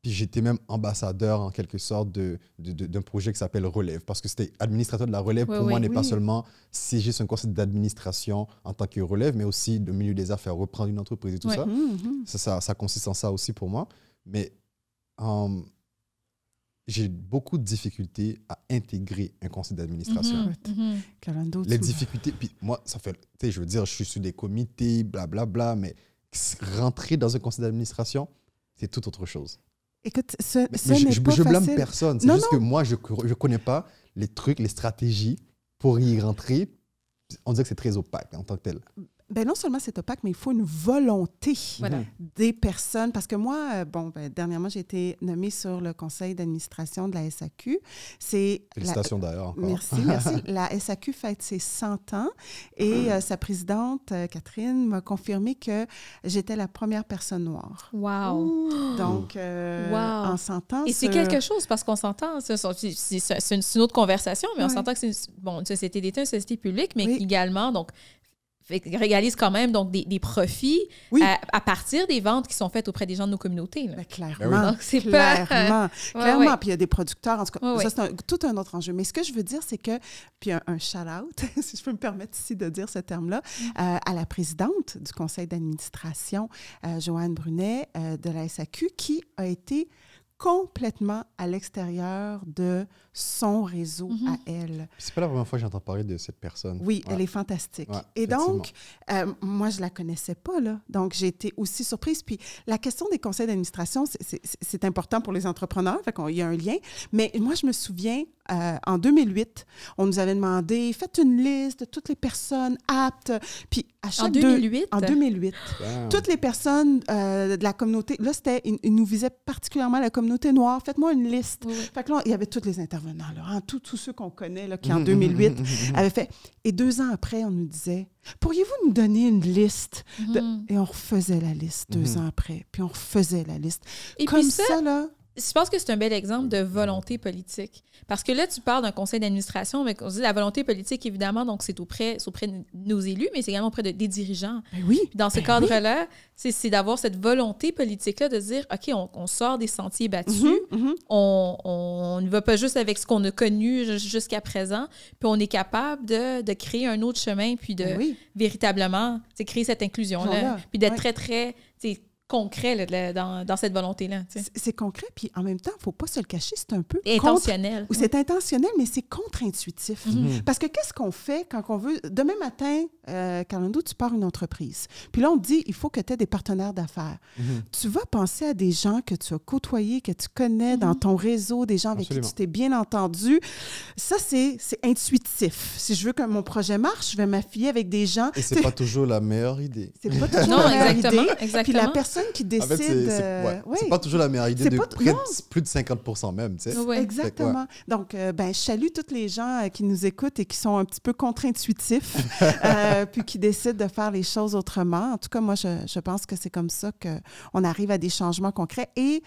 Puis j'étais même ambassadeur en quelque sorte d'un de, de, projet qui s'appelle Relève, parce que c'était administrateur de la relève. pour moi, n'est pas seulement siéger sur un conseil d'administration en tant que relève, mais aussi le milieu des affaires, reprendre une entreprise et tout ça. Mmh, mmh. ça, ça. ça. consiste en ça aussi pour moi. Mais hum, j'ai beaucoup de difficultés à intégrer un conseil d'administration. Mmh, Les difficultés, puis moi, ça fait, tu sais, je veux dire, je suis sur des comités, blablabla, bla, bla, mais rentrer dans un conseil d'administration, c'est tout autre chose. Écoute, ce, ce je, blâme personne. C'est juste que moi, je ne connais pas les trucs, les stratégies pour y rentrer. On dirait que c'est très opaque en tant que tel ben non seulement c'est opaque, mais il faut une volonté des personnes. Parce que moi, euh, bon, ben, dernièrement, j'ai été nommée sur le conseil d'administration de la SAQ. Félicitations d'ailleurs. Merci, merci. La SAQ fête ses 100 ans et euh, sa présidente, euh, Catherine, m'a confirmé que j'étais la première personne noire. Wow! Donc, en 100 ans... Et c'est quelque chose parce qu'on s'entend, c'est une, autre conversation, mais on s'entend que c'est bon, une société d'État, une société publique, mais également, donc, réalise quand même donc des, des profits à, partir des ventes qui sont faites auprès des gens de nos communautés. Clairement. Donc, c'est clairement. clairement. Puis il y a des producteurs. En tout cas, ça, c'est tout un autre enjeu. Mais ce que je veux dire, c'est que, puis un, shout-out, si je peux me permettre ici de dire ce terme-là, mm. euh, à la présidente du conseil d'administration, euh, Joanne Brunet, euh, de la SAQ, qui a été complètement à l'extérieur de son réseau Mhm. à elle. C'est pas la première fois que j'entends parler de cette personne. Oui, Ouais. elle est fantastique. Ouais, Et donc, euh, moi, je la connaissais pas, là. Donc, j'ai été aussi surprise. Puis, la question des conseils d'administration, c'est important pour les entrepreneurs. Fait qu'il y a un lien. Mais moi, je me souviens, euh, en 2008, on nous avait demandé, faites une liste de toutes les personnes aptes. Puis, à chaque En deux- 2008? en 2008. Damn. Toutes les personnes euh, de la communauté, là, c'était, ils, ils nous visaient particulièrement la communauté noire. Faites-moi une liste. Oui. Fait que là, il y avait tous les intervenants, là, hein, tous, tous ceux qu'on connaît, là, qui en 2008 avaient fait. Et deux ans après, on nous disait Pourriez-vous nous donner une liste de-. Et on refaisait la liste deux ans après. Puis on refaisait la liste. Et Comme puis ça, ça, là. Je pense que c'est un bel exemple de volonté politique. Parce que là, tu parles d'un conseil d'administration, mais on dit la volonté politique, évidemment, donc c'est auprès, auprès de nos élus, mais c'est également auprès de- des dirigeants. Ben oui. Dans ce Ben cadre-là, c'est c'est d'avoir cette volonté politique-là de dire, OK, on, on sort des sentiers battus, Mhm, mhm. on, on ne va pas juste avec ce qu'on a connu ju- jusqu'à présent, puis on est capable de, de créer un autre chemin, puis de Ben oui. véritablement créer cette inclusion-là, puis d'être ouais. très, très concret là, de la- dans, dans cette volonté-là. C'est- concret, puis en même temps, il ne faut pas se le cacher, c'est un peu contre- Intentionnel. ou C'est intentionnel, mais c'est contre-intuitif. Mhm. Parce que qu'est-ce qu'on fait quand on veut... Demain matin, euh, Carlando, tu pars une entreprise. Puis là, on te dit, il faut que tu aies des partenaires d'affaires. Mhm. Tu vas penser à des gens que tu as côtoyés, que tu connais dans ton réseau, des gens avec Absolument. qui tu t'es bien entendu. Ça, c'est c'est intuitif. Si je veux que mon projet marche, je vais m'affiler avec des gens... Et c'est pas toujours la meilleure idée. C'est pas toujours Non, la meilleure exactement. idée. exactement. Puis la personne qui En décide... fait, c'est euh, ouais, oui. c'est pas toujours la meilleure idée C'est de pas- près de- plus de 50 même, tu sais. Ouais. Exactement. Donc, euh, ben, je salue tous les gens euh, qui nous écoutent et qui sont un petit peu contre-intuitifs, euh, puis qui décident de faire les choses autrement. En tout cas, moi, je, je pense que c'est comme ça qu'on arrive à des changements concrets et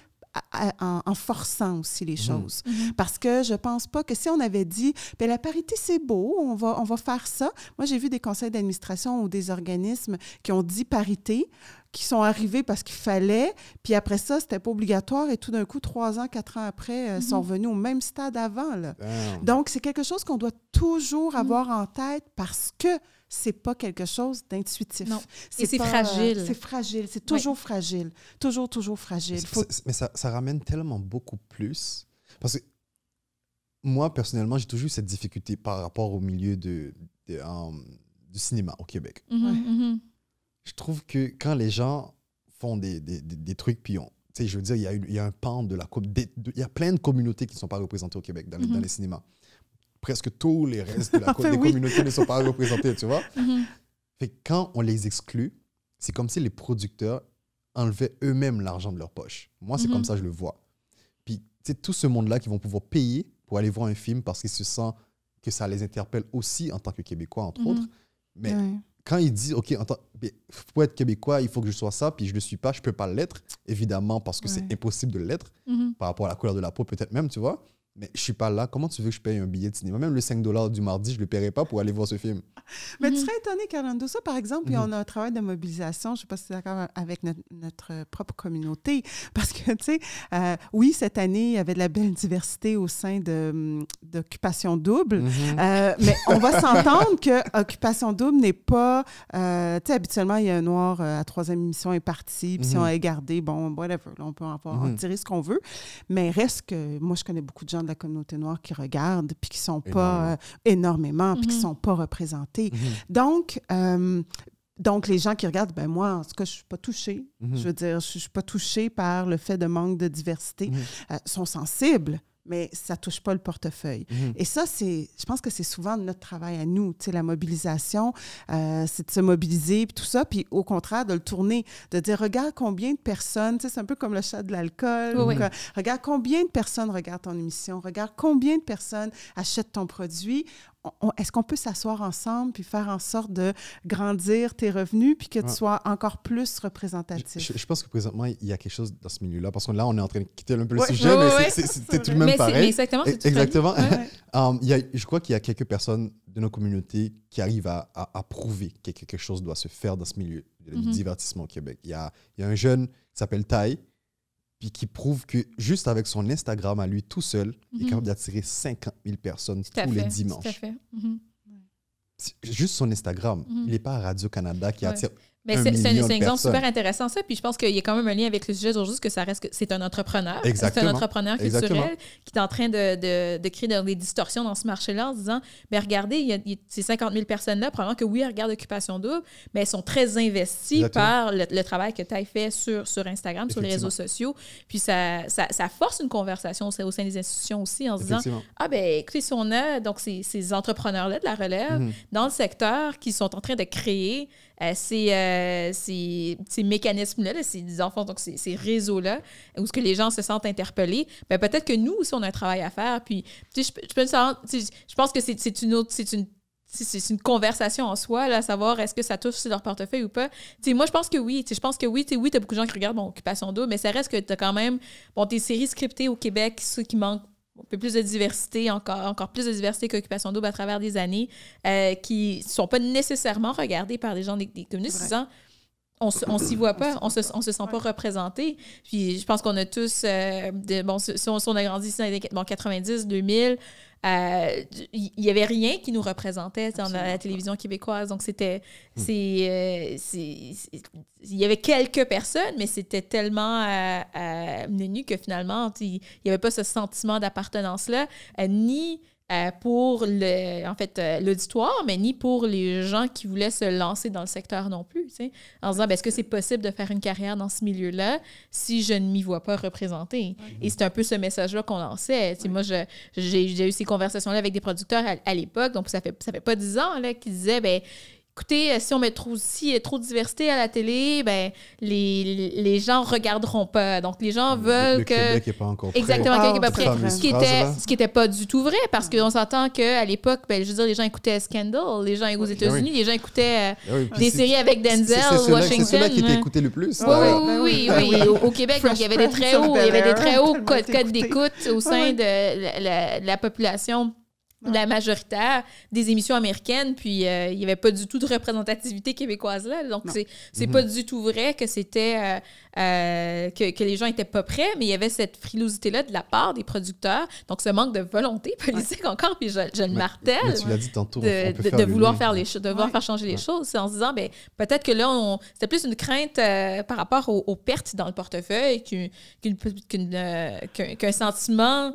à- à- en, en forçant aussi les choses. Mhm. Parce que je pense pas que si on avait dit, ben la parité, c'est beau, on va, on va faire ça. Moi, j'ai vu des conseils d'administration ou des organismes qui ont dit parité, qui sont arrivés parce qu'il fallait, puis après ça, c'était pas obligatoire, et tout d'un coup, trois ans, quatre ans après, euh, sont revenus au même stade avant. Là. Donc, c'est quelque chose qu'on doit toujours Mhm. avoir en tête parce que c'est pas quelque chose d'intuitif. Non. Et c'est euh, fragile. c'est fragile. C'est toujours fragile. Toujours, toujours fragile. Faut- Mais ça, ça ramène tellement beaucoup plus. Parce que moi, personnellement, j'ai toujours eu cette difficulté par rapport au milieu de, de, euh, du cinéma au Québec. Mhm, Ouais. mhm. Je trouve que quand les gens font des, des, des- des trucs, puis on, tu sais, je veux dire, il y, a une- il y a un pan de la Il y a plein de communautés qui ne sont pas représentées au Québec dans les, Mhm. dans les cinémas. Presque tous les restes de la Enfin, des oui. communautés ne sont pas représentés, tu vois. Mhm. Fait que quand on les exclut, c'est comme si les producteurs enlevaient eux-mêmes l'argent de leur poche. Moi, c'est Mhm. comme ça que je le vois. Puis, tu sais, tout ce monde-là qui vont pouvoir payer pour aller voir un film parce qu'ils se sentent que ça les interpelle aussi en tant que Québécois, entre Mhm. autres. Mais Ouais. Quand ils disent, OK, mais pour être Québécois, il faut que je sois ça, puis je ne le suis pas, je ne peux pas l'être, évidemment, parce que Ouais. c'est impossible de l'être, Mhm. par rapport à la couleur de la peau, peut-être même, tu vois. Mais je ne suis pas là. Comment tu veux que je paye un billet de cinéma? Même le 5 du mardi, je ne le paierai pas pour aller voir ce film. Mais tu serais étonné, Carlando, ça, par exemple, Mhm. on a un travail de mobilisation, je ne sais pas si tu es d'accord avec notre, notre propre communauté, parce que, tu sais, euh, oui, cette année, il y avait de la belle diversité au sein de, hum, d'Occupation Double, Mhm. Euh, mais on va s'entendre que Occupation Double n'est pas. euh, tu sais, habituellement, il y a un noir à troisième émission est parti, puis si Mhm. on est gardé, bon, whatever, là, on peut en, en tirer ce qu'on veut. Mais reste que moi, je connais beaucoup de gens de la communauté noire qui regardent, puis qui sont pas euh, énormément, puis qui Mhm. sont pas représentés. Mhm. Donc, euh, donc, les gens qui regardent, ben moi, en tout cas, je suis pas touchée. Mhm. Je veux dire, je suis pas touchée par le fait de manque de diversité. Euh, sont sensibles, mais ça touche pas le portefeuille. Mhm. Et ça, c'est, je pense que c'est souvent notre travail à nous. Tu sais, la mobilisation, euh, c'est de se mobiliser, puis tout ça, puis au contraire, de le tourner, de dire, regarde combien de personnes, tu sais, c'est un peu comme le chat de l'alcool. Oui, oui. regarde combien de personnes regardent ton émission, regarde combien de personnes achètent ton produit. Est-ce qu'on peut s'asseoir ensemble puis faire en sorte de grandir tes revenus puis que tu Ouais. sois encore plus représentatif? je- je pense que présentement, il y a quelque chose dans ce milieu-là, parce que là, on est en train de quitter un peu le Ouais. sujet, Ouais, mais ouais, c'est- tout de même Mais c'est- mais pareil. exactement, c'est E-. Exactement. Um, il y a- je crois qu'il y a quelques personnes de nos communautés qui arrivent à, à- à prouver que quelque chose doit se faire dans ce milieu du Mhm. divertissement au Québec. Il y a, il y a un jeune qui s'appelle Tai, puis qui prouve que juste avec son Instagram à lui tout seul, il est Mhm. capable d'attirer 50 000 personnes tous fait, les dimanches. Tout à fait. Mhm. Juste son Instagram. Mhm. Il n'est pas à Radio-Canada qui Ouais. attire. Mais c'est un, exemple super intéressant, ça. Puis je pense qu'il y a quand même un lien avec le sujet d'aujourd'hui, que ça reste que c'est un entrepreneur. C'est un entrepreneur culturel Exactement. qui est en train de, de, de créer des distorsions dans ce marché-là en se disant ben regardez, il y a, il y a ces 50 000 personnes-là, probablement que oui, elles regardent Occupation Double, mais elles sont très investies Exactement. par le, le travail que tu as fait sur, sur Instagram, sur les réseaux sociaux. Puis ça, ça, ça force une conversation au sein- au sein des institutions aussi en se disant ah ben écoutez, si on a donc ces, ces entrepreneurs-là de la relève Mhm. dans le secteur qui sont en train de créer euh, ces, euh, mécanismes-là, là, ces, disons, donc ces, ces réseaux-là, où ce que les gens se sentent interpellés, ben peut-être que nous aussi, on a un travail à faire. Puis, je, je, je pense que c'est une autre... C'est une c'est- une conversation en soi, là, à savoir est-ce que ça touche sur leur portefeuille ou pas. Tu sais, moi, je pense que oui. Je pense que oui, tu sais, oui, tu as beaucoup de gens qui regardent Occupation d'eau, mais ça reste que tu as quand même bon, tes séries scriptées au Québec, ceux qui manquent un peu plus de diversité, encore, encore plus de diversité qu'Occupation Double à travers des années, euh, qui ne sont pas nécessairement regardées par des gens des, des communistes, disant on on s'y voit pas, on se, on se sent pas représenté. Puis je pense qu'on a tous, euh, de, bon, si on, si on a grandi dans les années bon, 90, 2000, euh, il y avait rien qui nous représentait dans la télévision québécoise. Donc c'était, c'est, euh, c'est- il y avait quelques personnes, mais c'était tellement euh, euh, nu que finalement, il n'y avait pas ce sentiment d'appartenance-là, euh, ni euh, pour le, en fait, euh, l'auditoire, mais ni pour les gens qui voulaient se lancer dans le secteur non plus. En se disant, ben, est-ce que c'est possible de faire une carrière dans ce milieu-là si je ne m'y vois pas représentée? Et c'est un peu ce message-là qu'on lançait. Moi, je- j'ai j'ai eu ces conversations-là avec des producteurs à, à l'époque, donc ça fait, ça fait pas dix ans, là, qui disaient, ben, écoutez, euh, si on met trop, si il y a trop de diversité à la télé, ben, les, les gens regarderont pas. Donc, les gens veulent le que... Québec n'est pas encore prêt. Exactement, Ah, Québec est pas prêt. Ce qui était, ce qui était pas du tout vrai, parce qu'on s'entend qu'à l'époque, ben, je veux dire, les gens écoutaient Scandal, les gens aux États-Unis, les gens écoutaient euh, Ah oui, puis des séries avec Denzel, c'est ceux-là- C'est Washington. ceux-là qui étaient écoutés le plus. Oui, oui, ben oui, oui, oui. ben oui. Au, au Québec, donc, il y avait des très hauts, il y avait des très hauts codes, d'écoute au sein de la, la- la population la majoritaire des émissions américaines, puis euh, il n'y avait pas du tout de représentativité québécoise là. Donc, c'est c'est Mhm. pas du tout vrai que c'était euh, euh, que, que les gens étaient pas prêts, mais il y avait cette frilosité-là de la part des producteurs. Donc, ce manque de volonté politique encore, puis je, je le martèle mais tu l'as dit tantôt, on- de, vouloir faire les choses, de vouloir Ouais. faire changer les Ouais. choses. C'est en se disant, ben, peut-être que là, on, c'était plus une crainte euh, par rapport aux, aux pertes dans le portefeuille qu'une- qu'une- qu'une, euh, qu'un, qu'un sentiment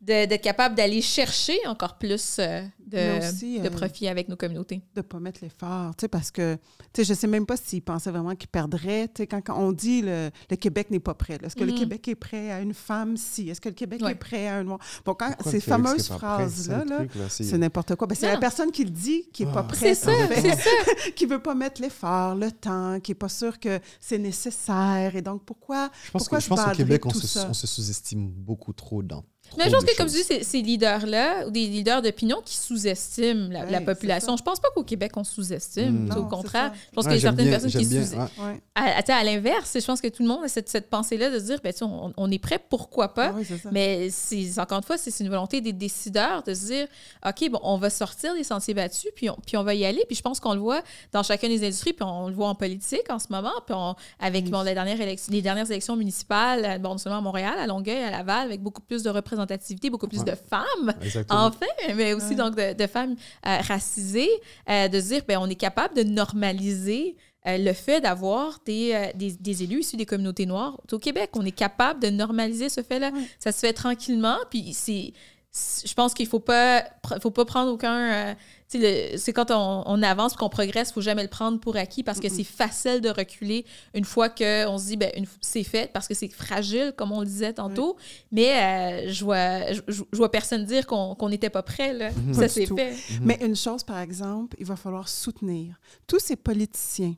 d'être capable d'aller chercher encore plus euh, de, aussi, de euh, profit avec nos communautés. de pas mettre l'effort, tu sais, parce que, tu sais, je sais même pas s'ils pensaient vraiment qu'ils perdraient, tu sais, quand, quand on dit le, le Québec n'est pas prêt, est-ce que le Mhm. Québec est prêt à une femme si, est-ce que le Québec Ouais. est prêt à un noir, bon, quand Pourquoi ces fameuses phrases-là, c'est- n'importe quoi, ben, c'est la personne qui le dit qui est pas Ah. prête, C'est ça, c'est ça. qui veut pas mettre l'effort, le temps, qui est pas sûr que c'est nécessaire, et donc pourquoi, Je pense pourquoi que- je pense qu'au badarer Québec, on se, se sous-estime beaucoup trop dans. Mais je pense que, comme tu dis, ces leaders-là, ou des leaders d'opinion qui sous-estiment la, Ouais, la population. Je pense pas qu'au Québec, on sous-estime. Mm. Au contraire, je pense Ouais, qu'il y a certaines bien- personnes qui j'aime bien, sous ouais. ouais, à, l'inverse, je pense que tout le monde a cette, cette pensée-là de se dire, ben, tu sais, on, on est prêt, pourquoi pas? Oui, c'est ça. Mais c'est encore une fois, c'est c'est une volonté des décideurs de se dire, OK, bon, on va sortir des sentiers battus, puis on, puis on va y aller. Puis je pense qu'on le voit dans chacune des industries, puis on le voit en politique en ce moment, puis on- avec Oui. bon, les, dernières élec- les dernières élections municipales, bon, non seulement à Montréal, à Longueuil, à Laval, avec beaucoup plus de représentativité, beaucoup plus Ouais. de femmes Exactement. enfin, mais aussi Ouais. donc de, de femmes euh, racisées, euh, de se dire, ben, on est capable de normaliser euh, le fait d'avoir des, euh, des, des élus issus des communautés noires au Québec. On est capable de normaliser ce fait-là. Ouais. Ça se fait tranquillement, puis c'est... c'est- Je pense qu'il faut pas, faut pas prendre aucun. euh, c'est quand on, on avance qu'on progresse, il faut jamais le prendre pour acquis parce que c'est facile de reculer une fois qu'on se dit, ben, c'est fait parce que c'est fragile, comme on le disait tantôt. Mais euh, je, vois, je, vois personne dire qu'on n'était pas prêt. Là. Mhm. Ça s'est fait. Mhm. Mais une chose, par exemple, il va falloir soutenir tous ces politiciens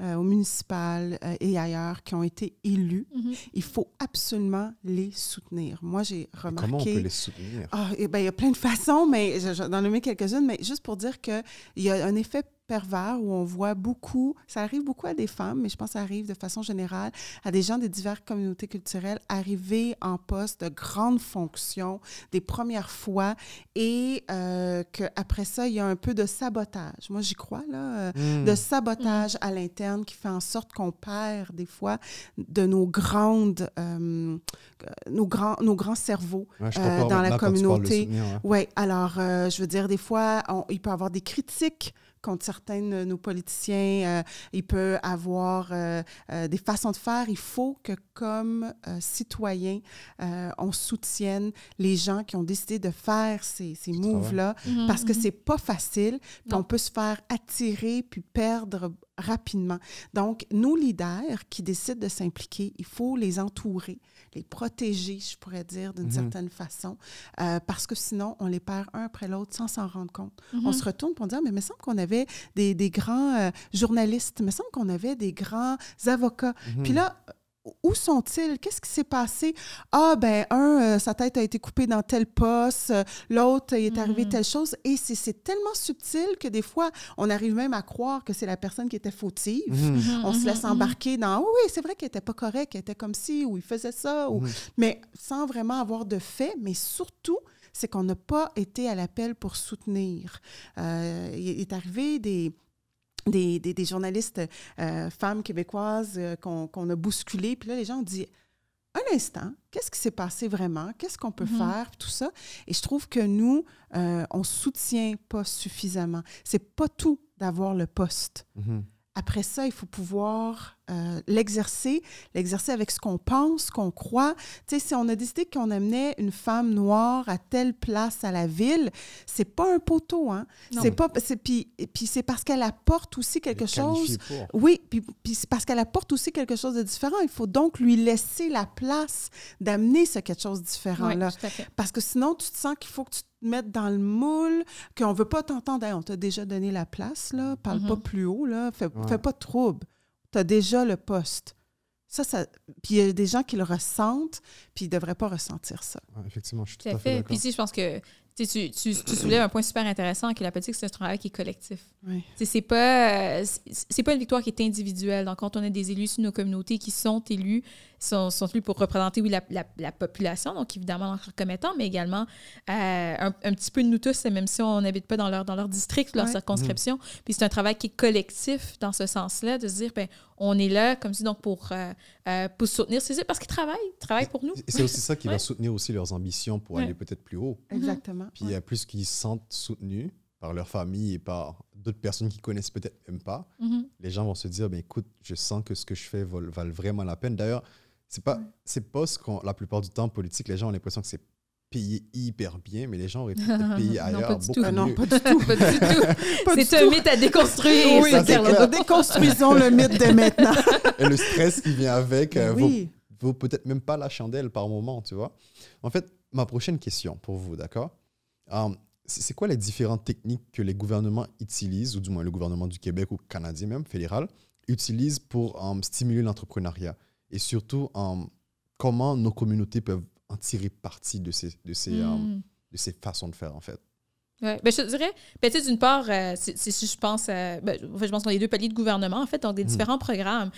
euh, au municipal euh, et ailleurs qui ont été élus. Mhm. Il faut absolument les soutenir. Moi, j'ai remarqué... Comment on peut les soutenir? Ah, eh ben, il y a plein de façons, mais je, je vais en nommer quelques-unes, mais juste pour dire qu'il y a un effet pervers où on voit beaucoup, ça arrive beaucoup à des femmes, mais je pense que ça arrive de façon générale à des gens des diverses communautés culturelles arriver en poste de grandes fonctions des premières fois et euh, qu'après ça, il y a un peu de sabotage. Moi, j'y crois, là. euh, Hmm. de sabotage à l'interne qui fait en sorte qu'on perd des fois de nos grandes, euh, nos, grands, nos grands cerveaux Ouais, dans la communauté. soutenir, ouais. Oui, alors je veux dire, des fois, on- il peut y avoir des critiques contre certains de nos politiciens. il peut avoir des façons de faire. Il faut que, comme citoyens, on soutienne les gens qui ont décidé de faire ces, ces moves-là mhm, parce que mhm. c'est pas facile. Puis on peut se faire attirer puis perdre rapidement. Donc, nos leaders qui décident de s'impliquer, il faut les entourer, les protéger, je pourrais dire, d'une mhm. certaine façon, euh, parce que sinon, on les perd un après l'autre sans s'en rendre compte. On mhm. se retourne pour dire, mais il me semble qu'on avait des, des grands euh, journalistes, il me semble qu'on avait des grands avocats. Puis mhm. là, où sont-ils? Qu'est-ce qui s'est passé? Ah, ben, un, euh, sa tête a été coupée dans tel poste, euh, l'autre, il est arrivé mm-hmm. telle chose. Et c'est tellement subtil que des fois, on arrive même à croire que c'est la personne qui était fautive. Mm-hmm. Mm-hmm. On se laisse embarquer dans, oh, oui, c'est vrai qu'elle n'était pas correcte, qu'elle était comme ci, ou il faisait ça, ou... mais sans vraiment avoir de fait, mais surtout, c'est qu'on n'a pas été à l'appel pour soutenir. Euh, il est arrivé des des, des, journalistes euh, femmes québécoises euh, qu'on a bousculées. Puis là, les gens ont dit un instant, qu'est-ce qui s'est passé vraiment? Qu'est-ce qu'on peut mm-hmm. faire? Tout ça. Et je trouve que nous, euh, on ne soutient pas suffisamment. C'est pas tout d'avoir le poste. Mm-hmm. Après ça, il faut pouvoir euh, l'exercer, l'exercer avec ce qu'on pense, ce qu'on croit. Tu sais, si on a décidé qu'on amenait une femme noire à telle place à la ville, c'est pas un poteau, hein. C'est pas, puis, puis c'est parce qu'elle apporte aussi quelque chose. Oui, puis, puis c'est parce qu'elle apporte aussi quelque chose de différent. Il faut donc lui laisser la place d'amener ce quelque chose de différent là. parce que sinon, tu te sens qu'il faut que tu mettre dans le moule, qu'on ne veut pas t'entendre. on t'a déjà donné la place, là. Parle pas mm-hmm. plus haut, là. Fais, fais pas de trouble. Tu as déjà le poste. Ça, ça... Puis il y a des gens qui le ressentent, puis ils ne devraient pas ressentir ça. effectivement, je suis tout, à fait, Puis ici, je pense que tu, tu, tu, soulèves un point super intéressant que la politique, c'est un travail qui est collectif. Oui. C'est pas, c'est pas une victoire qui est individuelle. Donc, quand on a des élus sur nos communautés qui sont élus, sont, sont pour représenter, oui, la, la, population, donc évidemment en commettant, mais également euh, un, un, petit peu de nous tous, même si on n'habite pas dans leur, dans leur district, leur circonscription. Puis c'est un travail qui est collectif dans ce sens-là, de se dire, ben on est là comme si donc pour, euh, euh, pour soutenir ces parce qu'ils travaillent, ils travaillent pour nous. C'est aussi ça qui va soutenir aussi leurs ambitions pour aller peut-être plus haut. Exactement. Puis il y a plus qu'ils se sentent soutenus par leur famille et par d'autres personnes qui connaissent peut-être même pas, mm-hmm. les gens vont se dire, ben, écoute, je sens que ce que je fais vaut, vraiment la peine. D'ailleurs, c'est pas, c'est pas ce qu'on, la plupart du temps politique, les gens ont l'impression que c'est payé hyper bien, mais les gens auraient pu être payés ailleurs beaucoup mieux. Non, pas du tout. pas du tout. C'est un mythe à déconstruire. Oui, ça, déconstruisons le mythe de maintenant. Et le stress qui vient avec euh, vaut, peut-être même pas la chandelle par moment, tu vois. En fait, ma prochaine question pour vous, d'accord? Euh, C'est quoi les différentes techniques que les gouvernements utilisent, ou du moins le gouvernement du Québec ou canadien même, fédéral, utilise pour euh, stimuler l'entrepreneuriat? Et surtout, comment nos communautés peuvent en tirer parti de ces, de ces, euh, hmm. de ces façons de faire, en fait. Ouais. Ben, je dirais, peut d'une part, euh, si je pense, euh, ben, je pense qu'on a les deux paliers de gouvernement, en fait, donc des hmm. différents programmes.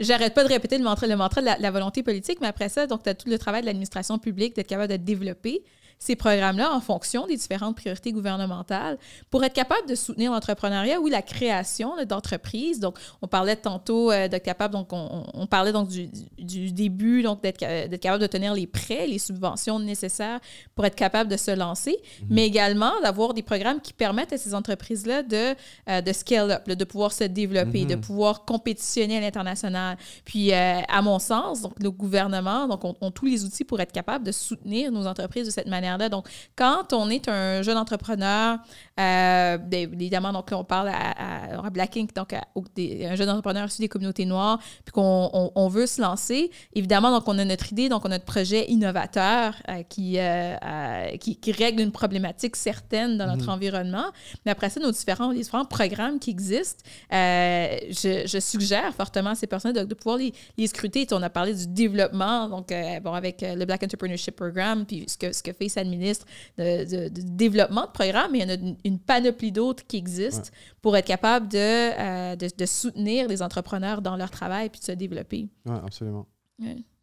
J'arrête pas de répéter le mantra, le mantra de la, la, volonté politique, mais après ça, donc, tu as tout le travail de l'administration publique d'être capable de développer ces programmes-là en fonction des différentes priorités gouvernementales pour être capable de soutenir l'entrepreneuriat ou la création d'entreprises. Donc, on parlait tantôt euh, d'être capable, donc on, parlait donc du, du début, donc d'être capable de tenir les prêts, les subventions nécessaires pour être capable de se lancer, mhm. mais également d'avoir des programmes qui permettent à ces entreprises-là de, euh, de scale up, de pouvoir se développer, de mhm. pouvoir compétitionner à l'international. Puis, euh, à mon sens, donc, le gouvernement donc, ont, ont tous les outils pour être capable de soutenir nos entreprises de cette manière donc, quand on est un jeune entrepreneur, euh, ben, évidemment, donc on parle à, à, Black Ink, donc un jeune entrepreneur issu des communautés noires, puis qu'on on, veut se lancer, évidemment, donc on a notre idée, donc on a notre projet innovateur euh, qui, euh, qui, qui, règle une problématique certaine dans notre mhm. environnement. Mais après ça, nos différents, les différents programmes qui existent, je, je, suggère fortement à ces personnes de, de pouvoir les, les scruter. On a parlé du développement, donc bon, avec le Black Entrepreneurship Program, puis ce que, ce que fait sa ministre de, développement de programmes, mais il y en a une, panoplie d'autres qui existent pour être capable euh, de, de, soutenir les entrepreneurs dans leur travail puis de se développer. Oui, absolument.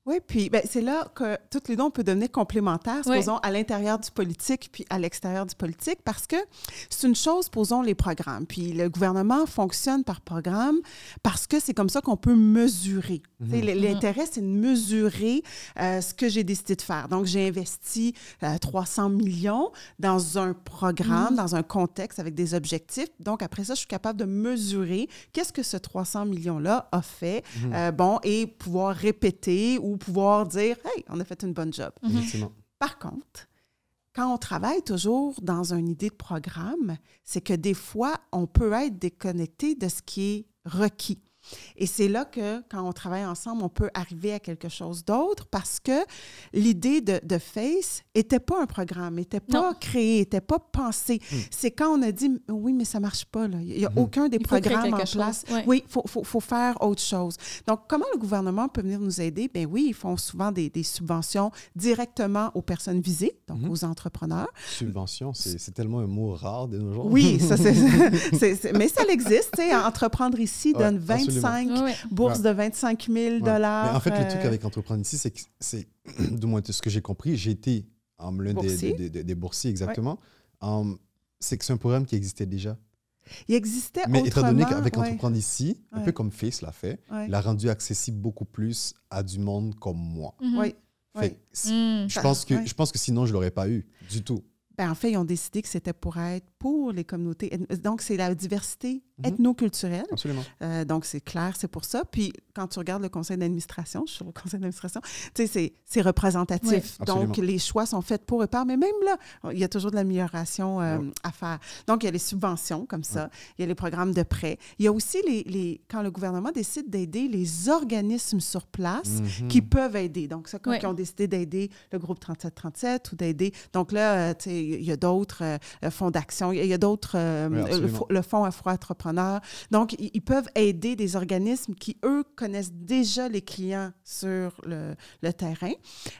Oui, puis ben, c'est là que toutes les deux, on peut devenir complémentaires, Oui. supposons, à l'intérieur du politique puis à l'extérieur du politique, parce que c'est une chose, posons les programmes. Puis le gouvernement fonctionne par programme parce que c'est comme ça qu'on peut mesurer. Sais, l- L'intérêt, c'est de mesurer euh, ce que j'ai décidé de faire. Donc, j'ai investi euh, 300 millions dans un programme, dans un contexte avec des objectifs. Donc, après ça, je suis capable de mesurer qu'est-ce que ce 300 millions-là a fait, euh, bon, et pouvoir répéter ou pouvoir dire, hey, on a fait une bonne job. Effectivement. Par contre, quand on travaille toujours dans une idée de programme, c'est que des fois, on peut être déconnecté de ce qui est requis. Et c'est là que, quand on travaille ensemble, on peut arriver à quelque chose d'autre parce que l'idée de, de FACE n'était pas un programme, n'était pas Non. créé, n'était pas pensé. C'est quand on a dit, oui, mais ça ne marche pas. là. Il n'y a aucun des Il programmes en place. chose, ouais. Oui, il faut, faut- faut faire autre chose. Donc, comment le gouvernement peut venir nous aider? Bien oui, ils font souvent des, des subventions directement aux personnes visées, donc Mhm. aux entrepreneurs. Subvention, c'est c'est tellement un mot rare de nos jours. Oui, ça, c'est, mais ça existe. tu sais, Entreprendre ici Ouais, donne absolument. 25 Ouais, ouais. bourses Ouais. de 25 000 Ouais. dollars. Mais en fait, le truc euh, avec Entreprendre ici, c'est que c'est, du moins de ce que j'ai compris, j'ai été en l'un des, Boursier. des, des- des boursiers exactement. Um, c'est que c'est un programme qui existait déjà. il existait Mais étant donné qu'avec ouais, Entreprendre ici, un Ouais. peu comme Face l'a fait, ouais, il a rendu accessible beaucoup plus à du monde comme moi. Mhm. Fait Mm. je, pense que, Ouais. je pense que sinon, je ne l'aurais pas eu du tout. Ben, en fait, ils ont décidé que c'était pour être pour les communautés. Donc, c'est la diversité Mhm. ethno-culturelle. Absolument. Euh, donc, c'est clair, c'est pour ça. Puis, quand tu regardes le conseil d'administration, je suis sur le conseil d'administration, tu sais, c'est- c'est représentatif. Oui, donc, les choix sont faits pour et par. Mais même là, il y a toujours de l'amélioration euh, à faire. Donc, il y a les subventions comme ça. Il y a les programmes de prêt. Il y a aussi les, les quand le gouvernement décide d'aider les organismes sur place Mhm. qui peuvent aider. Donc, ça, quand ils ont décidé d'aider le groupe 3737 ou d'aider. Donc là, euh, tu sais, il y a d'autres euh, fonds d'action, il y a d'autres, euh, Oui, le, fonds Afro-Entrepreneur. Donc, ils, ils peuvent aider des organismes qui, eux, connaissent déjà les clients sur le, le terrain.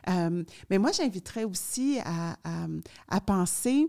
Euh, mais moi, j'inviterais aussi à, à- à penser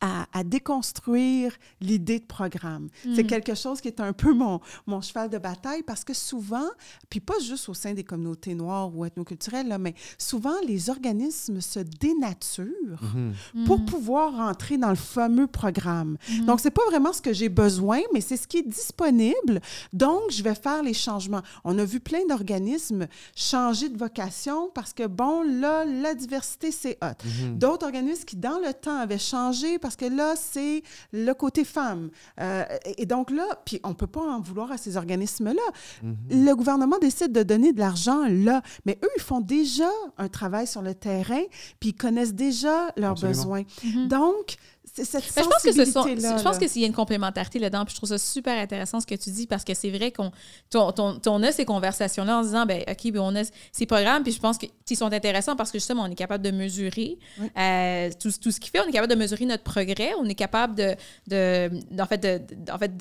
à, à déconstruire l'idée de programme. C'est Mm. quelque chose qui est un peu mon, mon cheval de bataille parce que souvent, puis pas juste au sein des communautés noires ou ethnoculturelles, là, mais souvent les organismes se dénaturent Mhm. pour Mhm. pouvoir rentrer dans le fameux programme. Mhm. Donc, c'est pas vraiment ce que j'ai besoin, mais c'est ce qui est disponible. Donc, je vais faire les changements. On a vu plein d'organismes changer de vocation parce que, bon, là, la diversité, c'est hot. Mhm. D'autres organismes qui, dans le temps, avaient changé parce que là, c'est le côté femme. Euh, et donc là, puis on peut pas en vouloir à ces organismes-là. Mhm. Le gouvernement décide de donner de l'argent là, mais eux, ils font déjà un travail sur le terrain, puis ils connaissent déjà leurs Absolument. besoins. Mhm. Donc, cette je pense que ce sont, sensibilité-là, je pense là. que s'il y a une complémentarité là-dedans, puis je trouve ça super intéressant ce que tu dis parce que c'est vrai qu'on ton, ton- on a ces conversations-là en se disant ben ok ben on a ces programmes puis je pense qu'ils sont intéressants parce que justement on est capable de mesurer Oui. euh, tout, tout ce qu'il fait, on est capable de mesurer notre progrès, on est capable de, de en fait de, en fait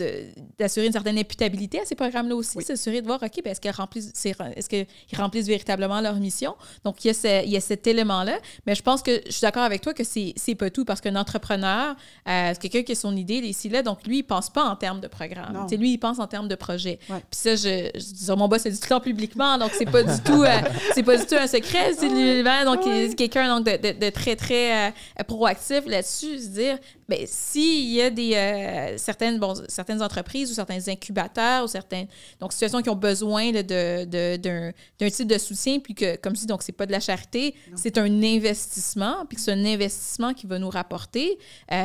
d'assurer une certaine imputabilité à ces programmes-là aussi, Oui. s'assurer de voir ok ben est-ce qu'ils remplissent est-ce qu'ils remplissent véritablement leur mission? Donc il y a, ce- il y a cet élément-là, mais je pense que je suis d'accord avec toi que c'est c'est pas tout parce qu'un entrepreneur euh, c'est quelqu'un qui a son idée ici là, donc lui il pense pas en termes de programme. Non. Tu sais, lui il pense en termes de projet. Ouais. Puis ça je, je dis, mon boss c'est du temps publiquement, donc c'est pas du tout euh, c'est pas du tout un secret, c'est lui donc Ouais. il- quelqu'un donc de, de- de très très euh, proactif là-dessus, se dire ben s'il y a des euh, certaines bon certaines entreprises ou certains incubateurs ou certaines donc situations qui ont besoin là, de de- d'un d'un type de soutien puis que comme je dis donc c'est pas de la charité, c'est un investissement puis que c'est un investissement qui va nous rapporter euh,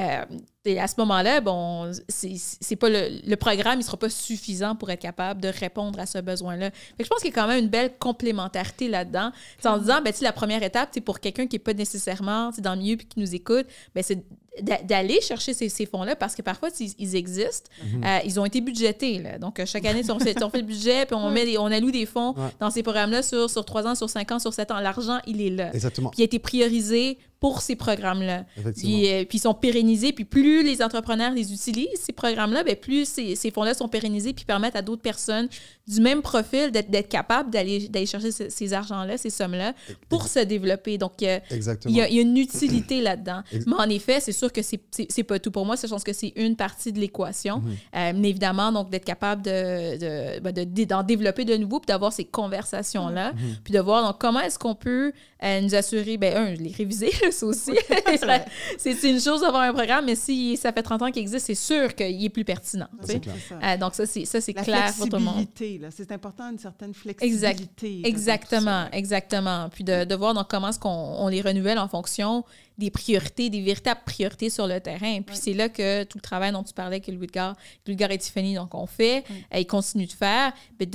et à ce moment-là, bon, c'est pas le, le programme, il sera pas suffisant pour être capable de répondre à ce besoin-là. Je pense qu'il y a quand même une belle complémentarité là-dedans. En disant, ben, la première étape, c'est pour quelqu'un qui est pas nécessairement dans le milieu puis qui nous écoute, ben, c'est d'a- d'aller chercher ces, ces fonds-là parce que parfois, ils existent. Euh, ils ont été budgétés. Là. Donc, euh, chaque année, on fait, on fait le budget puis on, met des- on alloue des fonds Ouais. dans ces programmes-là sur, sur 3 ans, sur 5 ans, sur 7 ans. L'argent, il est là. Exactement. Puis il a été priorisé pour ces programmes-là. Puis, euh, puis ils sont pérennisés. Puis plus les entrepreneurs les utilisent, ces programmes-là, ben plus ces, ces fonds-là sont pérennisés puis permettent à d'autres personnes du même profil d'être capables d'aller chercher ce- ces argents-là, ces sommes-là, pour se développer. Donc, euh, il y, a, il y a une utilité là-dedans. Mais en effet, c'est sûr que c'est- pas tout pour moi. Je pense que c'est une partie de l'équation. Mhm. Euh, mais évidemment, donc d'être capable de, de, ben, de- de- d'en développer de nouveau, puis d'avoir ces conversations-là, Mhm. puis de voir donc, comment est-ce qu'on peut euh, nous assurer, ben un, les réviser, aussi. c'est une chose d'avoir un programme, mais si ça fait 30 ans qu'il existe, c'est sûr qu'il est plus pertinent. ça. Euh, donc ça, c'est ça, c'est La clair pour tout le monde. flexibilité, là. C'est important, une certaine flexibilité. Exactement, exactement. Puis de, de voir donc comment est-ce qu'on on les renouvelle en fonction des priorités, des véritables priorités sur le terrain. Puis c'est là que tout le travail dont tu parlais que Louis Edgar, Louis Edgar et Tiffany donc on fait, euh, ils continuent de faire, de,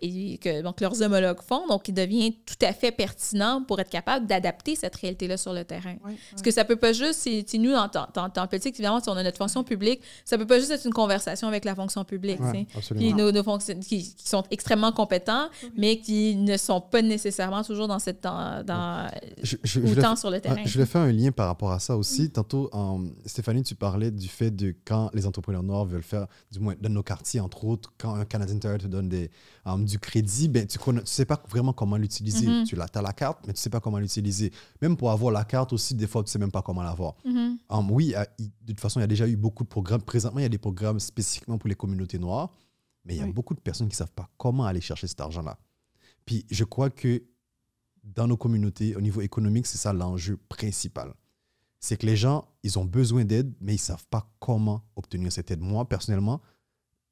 et que donc leurs homologues font, donc il devient tout à fait pertinent pour être capable d'adapter cette réalité-là sur le terrain. Oui, Parce que ça peut pas juste, c'est nous, en tant en- en politique, évidemment, si on a notre fonction publique, ça peut pas juste être une conversation avec la fonction publique. Puis nos, qui, qui sont extrêmement compétents, mais qui ne sont pas nécessairement toujours dans cette dans, dans Je, je- je voulais autant sur le terrain. Je un lien par rapport à ça aussi. Tantôt, euh, Stéphanie, tu parlais du fait de quand les entrepreneurs noirs veulent faire, du moins dans nos quartiers, entre autres, quand un Canadian Tire te donne des, euh, du crédit, ben, tu ne sais pas vraiment comment l'utiliser. Mhm. Tu as la carte, mais tu ne sais pas comment l'utiliser. Même pour avoir la carte aussi, des fois, tu ne sais même pas comment l'avoir. Mhm. Um, oui, de toute façon, il y a déjà eu beaucoup de programmes. Présentement, il y a des programmes spécifiquement pour les communautés noires, mais il y a Oui. beaucoup de personnes qui ne savent pas comment aller chercher cet argent-là. Puis je crois que dans nos communautés, au niveau économique, c'est ça l'enjeu principal. C'est que les gens, ils ont besoin d'aide, mais ils ne savent pas comment obtenir cette aide. Moi, personnellement,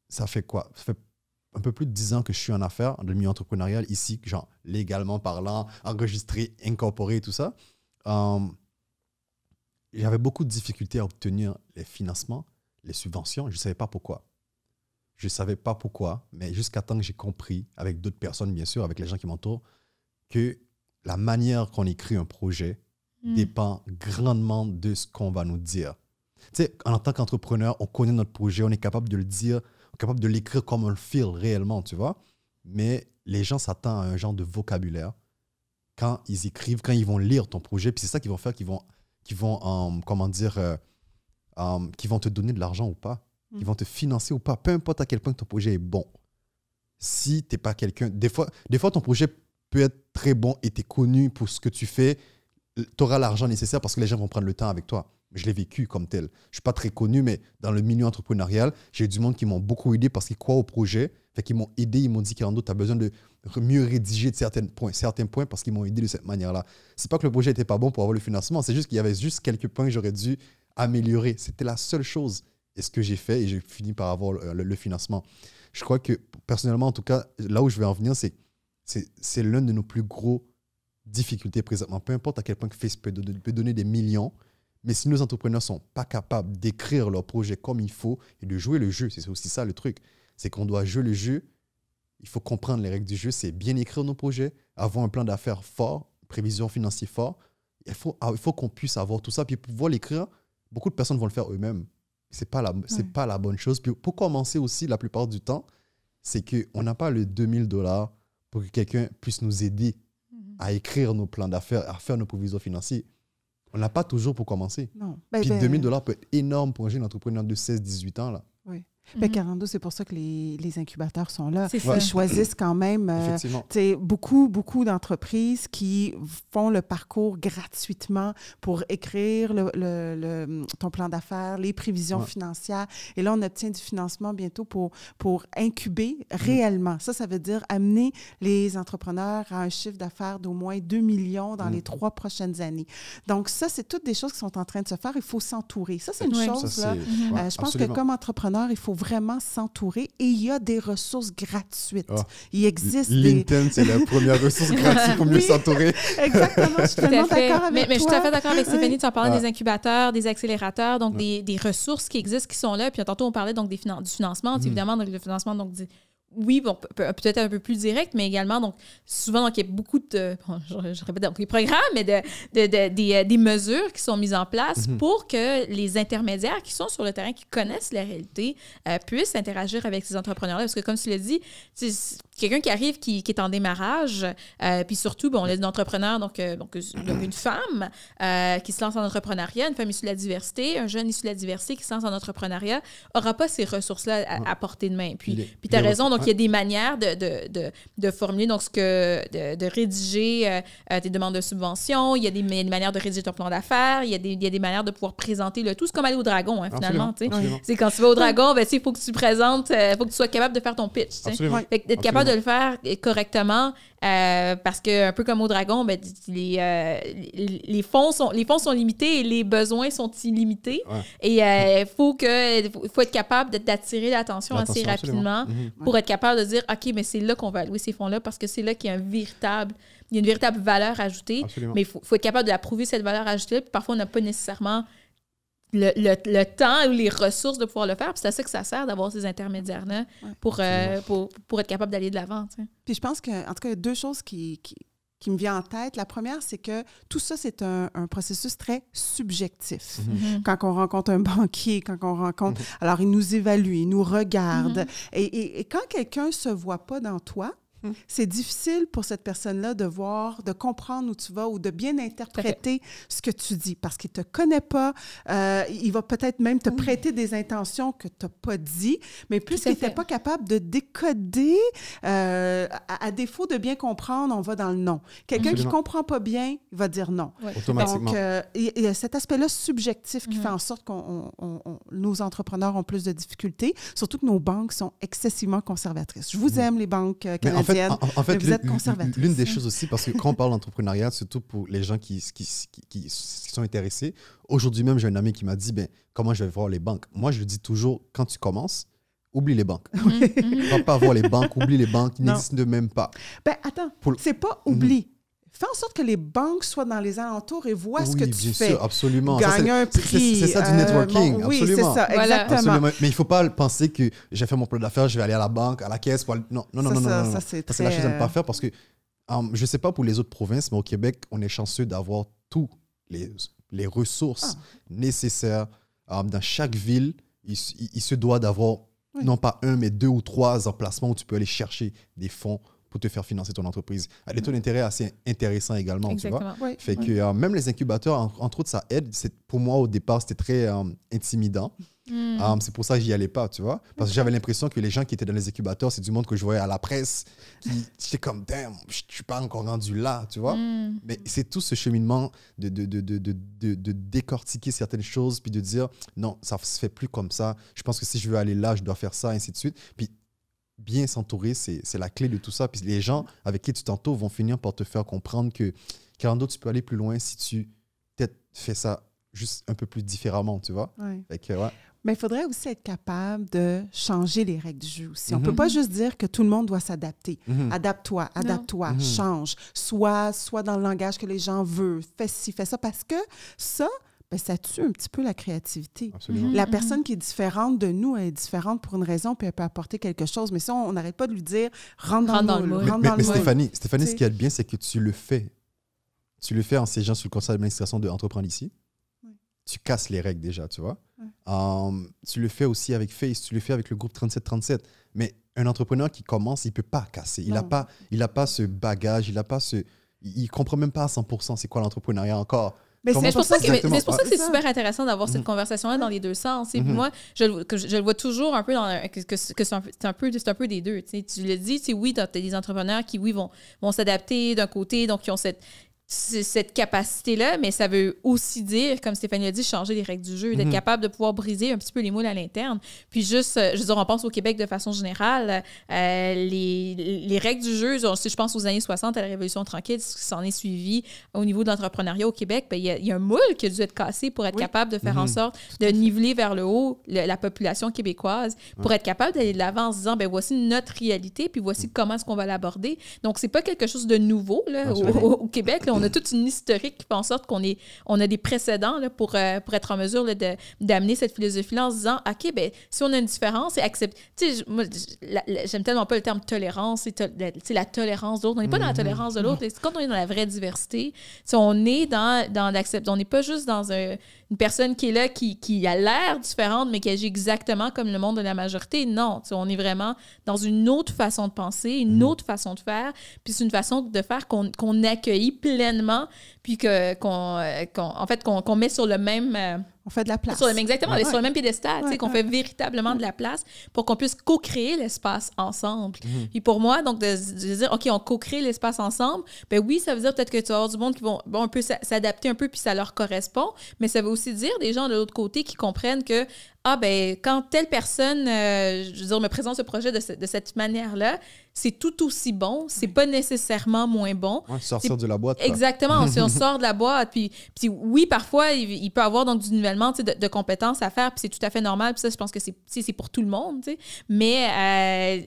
ça fait quoi? Ça fait un peu plus de 10 ans que je suis en affaires, le milieu entrepreneurial, ici, genre légalement parlant, enregistré, incorporé, tout ça. Um, j'avais beaucoup de difficultés à obtenir les financements, les subventions. Je ne savais pas pourquoi. Je ne savais pas pourquoi, mais jusqu'à temps que j'ai compris, avec d'autres personnes, bien sûr, avec les gens qui m'entourent, que la manière qu'on écrit un projet Mm. dépend grandement de ce qu'on va nous dire. Tu sais, en tant qu'entrepreneur, on connaît notre projet, on est capable de le dire, on est capable de l'écrire comme on le feel réellement, tu vois. Mais les gens s'attendent à un genre de vocabulaire quand ils écrivent, quand ils vont lire ton projet. Puis c'est ça qu'ils vont faire, qu'ils vont, qu'ils vont euh, comment dire, euh, euh, qu'ils vont te donner de l'argent ou pas, Mm. qu'ils vont te financer ou pas, peu importe à quel point ton projet est bon. Si tu n'es pas quelqu'un, des fois, des fois ton projet peut être très bon et tu es connu pour ce que tu fais, tu auras l'argent nécessaire parce que les gens vont prendre le temps avec toi. Je l'ai vécu comme tel. Je ne suis pas très connu, mais dans le milieu entrepreneurial, j'ai eu du monde qui m'ont beaucoup aidé parce qu'ils croient au projet. Fait qu'ils m'ont aidé, ils m'ont dit qu'Arnaud, tu as besoin de mieux rédiger de certains points, certains points parce qu'ils m'ont aidé de cette manière-là. C'est pas que le projet n'était pas bon pour avoir le financement, c'est juste qu'il y avait juste quelques points que j'aurais dû améliorer. C'était la seule chose. Et ce que j'ai fait, et j'ai fini par avoir le financement. Je crois que, personnellement, en tout cas, là où je vais en venir, c'est c'est l'un de nos plus gros difficultés présentement. Peu importe à quel point que Facebook peut, donner- peut donner des millions, mais si nos entrepreneurs sont pas capables d'écrire leur projet comme il faut et de jouer le jeu, c'est aussi ça le truc, c'est qu'on doit jouer le jeu. Il faut comprendre les règles du jeu, c'est bien écrire nos projets, avoir un plan d'affaires fort, prévision financière fort. Il faut, ah, il faut qu'on puisse avoir tout ça, puis pouvoir l'écrire. Beaucoup de personnes vont le faire eux-mêmes. C'est pas la, Ouais. pas la bonne chose. Puis pour commencer aussi, la plupart du temps, c'est qu'on n'a pas le 2000 dollars pour que quelqu'un puisse nous aider Mhm. à écrire nos plans d'affaires, à faire nos provisions financières. On n'a pas toujours pour commencer. Non. Ben, Puis ben, 2000 dollars peut être énorme pour un jeune entrepreneur de 16-18 ans. Là. Mhm. 42, c'est pour ça que les, les incubateurs sont là. Ouais. Ils choisissent quand même euh, beaucoup, beaucoup d'entreprises qui font le parcours gratuitement pour écrire le, le- le- ton plan d'affaires, les prévisions Ouais. financières. Et là, on obtient du financement bientôt pour, pour incuber Mm. réellement. Ça, ça veut dire amener les entrepreneurs à un chiffre d'affaires d'au moins 2 millions dans Mm. les trois prochaines années. Donc, ça, c'est toutes des choses qui sont en train de se faire. Il faut s'entourer. Ça, c'est une Ouais. chose. Ça, là. Mhm. Euh, je pense absolument. que comme entrepreneur, il faut vraiment s'entourer et il y a des ressources gratuites. Ah. Il existe des... LinkedIn, c'est la première ressource gratuite pour mieux Oui. s'entourer. Exactement, je suis Tout à tellement fait. d'accord avec mais, mais je suis tout à fait d'accord avec Stéphanie. Tu en parlais des incubateurs, des accélérateurs, donc des, des ressources qui existent, qui sont là. Puis tantôt, on parlait donc des finan- du financement. Mhm. Évidemment, donc, le financement, donc, oui, bon, pe- pe- peut-être un peu plus direct, mais également, donc, souvent, donc, il y a beaucoup de, bon, je, je répète, donc, les programmes, mais de, de- de- des, euh, des mesures qui sont mises en place Mhm. pour que les intermédiaires qui sont sur le terrain, qui connaissent la réalité, euh, puissent interagir avec ces entrepreneurs-là. Parce que, comme tu l'as dit, quelqu'un qui arrive, qui, qui, est en démarrage, euh, puis surtout, bon, on a des entrepreneurs, donc, euh, donc, une femme euh, qui se lance en entrepreneuriat, une femme issue de la diversité, un jeune issu de la diversité qui se lance en entrepreneuriat, n'aura pas ces ressources-là à, portée de main. Puis, puis tu as raison, donc il y a des manières de, de, de, de, formuler, donc ce que, de, de rédiger tes demandes de subvention, il y a des, manières de rédiger ton plan d'affaires, il, y a des, il y a des manières de pouvoir présenter le tout. C'est comme aller au dragon, hein, finalement. C'est quand tu vas au dragon, ben, il faut que tu présentes, il faut que tu sois capable de faire ton pitch. D'être capable de le faire correctement, euh, parce que un peu comme au dragon, ben, les, euh, les, fonds sont, les fonds sont limités et les besoins sont illimités. Et il euh, faut, que, faut être capable d'attirer l'attention assez rapidement mhm. pour être capable de dire OK, mais c'est là qu'on va allouer ces fonds-là parce que c'est là qu'il y a un véritable il y a une véritable valeur ajoutée, mais il faut, faut, être capable d'approuver cette valeur ajoutée. Puis parfois, on n'a pas nécessairement le, le, temps ou les ressources de pouvoir le faire. C'est à ça que ça sert d'avoir ces intermédiaires-là pour, euh, pour, pour, être capable d'aller de l'avant. Puis je pense que, en tout cas, il y a deux choses qui, qui, qui me viennent en tête. La première, c'est que tout ça, c'est un, un, processus très subjectif. Mm-hmm. Mm-hmm. Quand on rencontre un banquier, quand on rencontre... Mm-hmm. Alors, il nous évalue, il nous regarde. Et, et, et, quand quelqu'un ne se voit pas dans toi, Hmm. C'est difficile pour cette personne-là de voir, de comprendre où tu vas ou de bien interpréter ce que tu dis parce qu'il ne te connaît pas. Euh, il va peut-être même te prêter des intentions que tu n'as pas dit, mais puisqu'il n'était pas capable de décoder, euh, à, défaut de bien comprendre, on va dans le non. Quelqu'un qui ne comprend pas bien, il va dire non. Donc, euh, il y a cet aspect-là subjectif qui hmm. fait en sorte que nos entrepreneurs ont plus de difficultés, surtout que nos banques sont excessivement conservatrices. Je vous hmm. aime, les banques canadiennes en, fait, l'une des choses aussi, parce que quand on parle d'entrepreneuriat, surtout pour les gens qui, qui, qui, sont intéressés, aujourd'hui même, j'ai un ami qui m'a dit ben, comment je vais voir les banques? Moi, je dis toujours, quand tu commences, oublie les banques. ne va pas voir les banques, oublie les banques, ils n'existent même pas. Ben, attends, c'est pas mhm. oublie. Fais en sorte que les banques soient dans les alentours et voient ce que tu bien fais. Sûr, absolument. Gagne un prix. C'est ça du networking. Euh, oui, c'est ça, exactement. Mais il ne faut pas penser que j'ai fait mon plan d'affaires, je vais aller à la banque, à la caisse. Pour... Non, non, non, non, non. Ça, c'est la chose à ne pas faire parce que um, je ne sais pas pour les autres provinces, mais au Québec, on est chanceux d'avoir tous les, les ressources ah. nécessaires. Um, dans chaque ville, il, il, se doit d'avoir non pas un, mais deux ou trois emplacements où tu peux aller chercher des fonds pour te faire financer ton entreprise. a des taux d'intérêt assez intéressants également, tu vois. Fait que euh, même les incubateurs, entre autres, ça aide. Pour moi, au départ, c'était très euh, intimidant. Hmm. Euh, c'est pour ça que j'y allais pas, tu vois. Parce que j'avais l'impression que les gens qui étaient dans les incubateurs, c'est du monde que je voyais à la presse. J'étais comme, damn, je suis pas encore rendu là, tu vois. Hmm. Mais c'est tout ce cheminement de de, de, de, de, décortiquer certaines choses, puis de dire, non, ça se fait plus comme ça. Je pense que si je veux aller là, je dois faire ça, ainsi de suite. Puis bien s'entourer, c'est la clé de tout ça. Puis les gens avec qui tu t'entoures vont finir par te faire comprendre que, Carando, tu peux aller plus loin si tu peut-être fais ça juste un peu plus différemment, tu vois? Mais il faudrait aussi être capable de changer les règles du jeu aussi. On ne peut mhm. pas juste dire que tout le monde doit s'adapter. Mhm. Adapte-toi, adapte-toi, mhm. change. Soit, soit dans le langage que les gens veulent. Fais ci, fais ça. Parce que ça, ben, ça tue un petit peu la créativité. La mhm. personne qui est différente de nous, elle est différente pour une raison, puis elle peut apporter quelque chose. Mais si on n'arrête pas de lui dire rentre dans, le moule. Mais, Stéphanie, Stéphanie ce qui est bien, c'est que tu le fais. Tu le fais en siégeant sur le conseil d'administration d'Entreprendre ici. Tu casses les règles déjà, tu vois. Um, tu le fais aussi avec Face, tu le fais avec le groupe 3737. Mais un entrepreneur qui commence, il ne peut pas casser. Il n'a pas, il pas ce bagage, il n'a pas ce. Il ne comprend même pas à 100% c'est quoi l'entrepreneuriat encore. Mais c'est pour ça que c'est super intéressant d'avoir cette mm. conversation-là dans les deux sens. Et puis mm-hmm. moi, je, que je, le vois toujours un peu dans que, que, c'est un, un, peu, un peu des deux. Tu le dis, oui, tu as des entrepreneurs qui, oui, vont, vont s'adapter d'un côté, donc qui ont cette, cette capacité-là, mais ça veut aussi dire, comme Stéphanie a dit, changer les règles du jeu, d'être mhm. capable de pouvoir briser un petit peu les moules à l'interne. Puis juste, euh, je veux dire, on pense au Québec de façon générale, euh, les, les, règles du jeu, je pense aux années 60, à la Révolution tranquille, ce qui s'en est suivi au niveau de l'entrepreneuriat au Québec, ben, il y, y, a un moule qui a dû être cassé pour être capable de faire en mhm. sorte de niveler vers le haut la population québécoise, pour être capable d'aller de l'avant en se disant, ben voici notre réalité, puis voici comment est-ce qu'on va l'aborder. Donc, c'est pas quelque chose de nouveau là, au, Québec. Là, on a toute une historique qui fait en sorte qu'on est, on a des précédents là, pour, euh, pour être en mesure là, de, d'amener cette philosophie-là en se disant, OK, ben, si on a une différence, c'est accepter. Tu sais, moi, la- la- j'aime tellement pas le terme tolérance, c'est to- la, la tolérance de l'autre. On n'est pas dans la tolérance de l'autre. Quand on est dans la vraie diversité, si on est dans, dans l'accept, on n'est pas juste dans un- une personne qui est là, qui, qui a l'air différente, mais qui agit exactement comme le monde de la majorité. Non, on est vraiment dans une autre façon de penser, une autre façon de faire, puis c'est une façon de faire qu'on qu'on accueille pleinement, puis que qu'on euh, qu'on- en fait qu'on qu'on met sur le même euh, On fait de la place. sur le même, exactement, Ouais. sur le même piédestal, tu sais, Ouais, qu'on ouais. fait véritablement de la place pour qu'on puisse co-créer l'espace ensemble. Mhm. Puis pour moi, donc, de, de dire, OK, on co-crée l'espace ensemble, ben oui, ça veut dire peut-être que tu vas avoir du monde qui vont bon, un peu s'a- s'adapter un peu, puis ça leur correspond, mais ça veut aussi dire des gens de l'autre côté qui comprennent que, ah, ben, quand telle personne, euh, je veux dire, me présente ce projet de, ce- de cette manière-là, c'est tout aussi bon, c'est pas nécessairement moins bon. Ouais, sortir de la boîte. quoi. Exactement. si on sort de la boîte, puis, puis oui, parfois, il, il peut avoir donc du nivellement de, de compétences à faire, puis c'est tout à fait normal. Puis ça, je pense que c'est pour tout le monde. Mais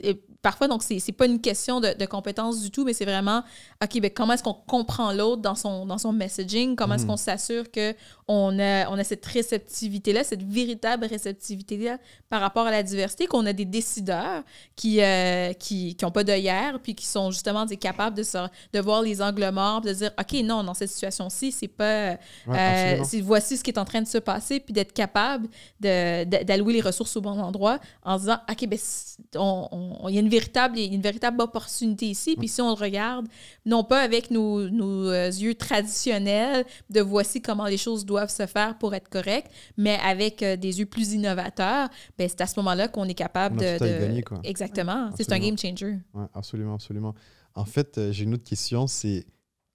euh, parfois, donc, c'est pas une question de, de compétences du tout, mais c'est vraiment, OK, ben, comment est-ce qu'on comprend l'autre dans son, dans son messaging? Comment est-ce qu'on s'assure qu'on a, on a cette réceptivité-là, cette véritable réceptivité-là par rapport à la diversité, qu'on a des décideurs qui euh, qui qui ont pas d'œillère, puis qui sont justement sais, capables de, se, de voir les angles morts, puis de dire, OK, non, dans cette situation-ci, c'est pas... Ouais, euh, voici ce qui est en train de se passer, puis d'être capable de- de- d'allouer les ressources au bon endroit en disant, OK, ben, c'est- on- on- il y a une véritable, une véritable opportunité ici, puis si on le regarde, non pas avec nos, nos, euh, yeux traditionnels de voici comment les choses doivent se faire pour être correctes, mais avec euh, des yeux plus innovateurs, ben, c'est à ce moment-là qu'on est capable de... de- gagner, quoi. Exactement. C'est un game changer. Ouais, absolument, absolument. En fait, euh, j'ai une autre question, c'est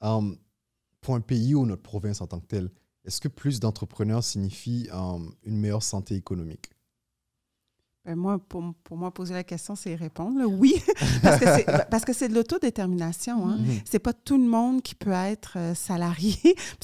euh, pour un pays ou notre province en tant que telle, est-ce que plus d'entrepreneurs signifie euh, une meilleure santé économique? Ben, moi, pour, pour moi, poser la question, c'est répondre. là, oui, parce que c'est parce que c'est de l'autodétermination. Hein. Mhm. C'est pas tout le monde qui peut être euh, salarié.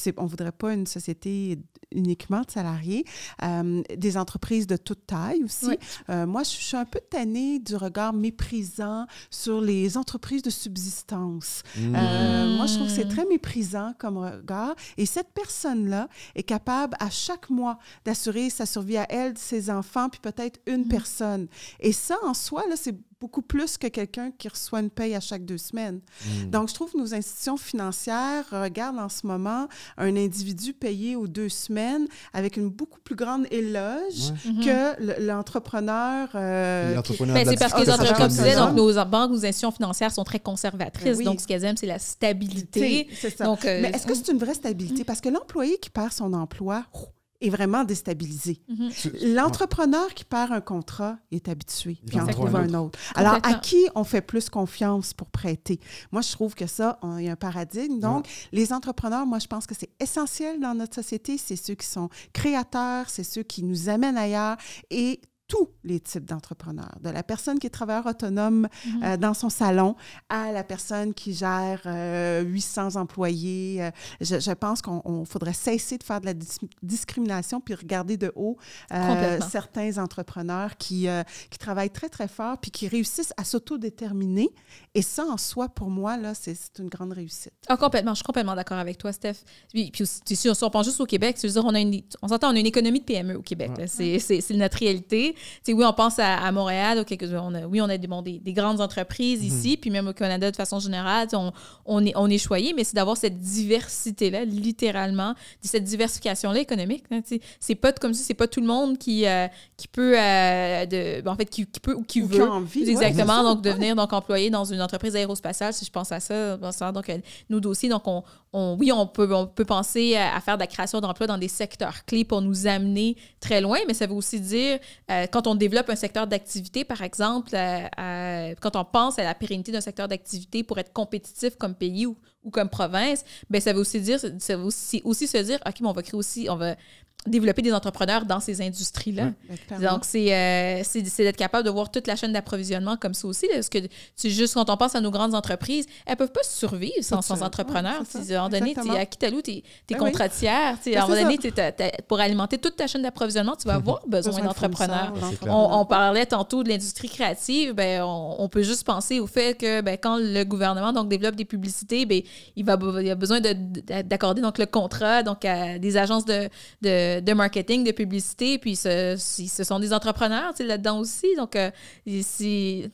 On voudrait pas une société uniquement de salariés. Euh, des entreprises de toute taille aussi. Euh, moi, je suis un peu tannée du regard méprisant sur les entreprises de subsistance. Euh, Moi, je trouve que c'est très méprisant comme regard. Et cette personne-là est capable à chaque mois d'assurer sa survie à elle, ses enfants, puis peut-être une Mm. personne. Et ça, en soi, là, c'est beaucoup plus que quelqu'un qui reçoit une paye à chaque deux semaines. Mm. Donc, je trouve que nos institutions financières regardent en ce moment un individu payé aux deux semaines avec une beaucoup plus grande éloge. Mhm. que le- l'entrepreneur. euh, qui- Ben, c'est parce que les entreprises, comme tu disais, donc nos banques, nos institutions financières sont très conservatrices. Oui. Donc, ce qu'elles aiment, c'est la stabilité. C'est ça. Donc, euh, Mais est-ce que c'est une vraie stabilité? Parce que l'employé qui perd son emploi ouf, est vraiment déstabilisé. Mhm. L'entrepreneur qui perd un contrat est habitué, Il puis en trouve un autre. Alors, à qui on fait plus confiance pour prêter? Moi, je trouve que ça, il y a un paradigme. Donc, les entrepreneurs, moi, je pense que c'est essentiel dans notre société. C'est ceux qui sont créateurs, c'est ceux qui nous amènent ailleurs et tous les types d'entrepreneurs, de la personne qui est travailleur autonome Mhm. euh, dans son salon à la personne qui gère euh, 800 employés. Euh, je, je pense qu'on on faudrait cesser de faire de la dis- discrimination puis regarder de haut euh, certains entrepreneurs qui, qui travaillent très, très fort puis qui réussissent à s'autodéterminer. Et ça, en soi, pour moi, là, c'est une grande réussite. Ah, complètement. Je suis complètement d'accord avec toi, Steph. Puis, puis si on pense juste au Québec, c'est dire, on a une, on s'entend, on a une économie de PME au Québec. c'est, c'est notre réalité. Oui, on pense à, à Montréal, on a, oui, on a des, bon, des, des grandes entreprises ici, puis même au Canada de façon générale, on, on, est, on est choyé, mais c'est d'avoir cette diversité-là, littéralement, cette diversification-là économique. hein, c'est pas comme si c'est pas tout le monde qui, euh, qui peut, euh, de, ben, en fait, qui, qui peut ou qui Ou qui veut. a envie, ouais, Exactement. donc, ouais. devenir donc employé dans une entreprise aérospatiale, si je pense à ça, donc euh, nous aussi, donc on, on- oui, on peut, on peut penser à, faire de la création d'emplois dans des secteurs clés pour nous amener très loin, mais ça veut aussi dire euh, quand on développe un secteur d'activité, par exemple, euh, euh, quand on pense à la pérennité d'un secteur d'activité pour être compétitif comme pays ou, comme province, ben ça veut aussi dire, ça veut aussi, aussi se dire, ok, mais on va créer aussi, on va développer des entrepreneurs dans ces industries-là. Ben, Donc, c'est euh, d'être capable de voir toute la chaîne d'approvisionnement comme ça aussi. là, parce que c'est juste quand on pense à nos grandes entreprises, elles peuvent pas survivre sans, entrepreneurs. Ouais, Tu à un moment donné, à Kitalou, tu es, Ben oui. contrat tiers. Tu sais, Ben, à un moment donné, pour alimenter toute ta chaîne d'approvisionnement, tu vas avoir besoin, Besoin de d'entrepreneurs. On, on parlait tantôt de l'industrie créative. Ben, on, on peut juste penser au fait que ben, quand le gouvernement donc, développe des publicités, ben, il, va, il a besoin de- de- d'accorder donc, le contrat donc, à des agences de, de, de marketing, de publicité. Puis ce, ce sont des entrepreneurs là-dedans aussi. Donc, euh, c'est-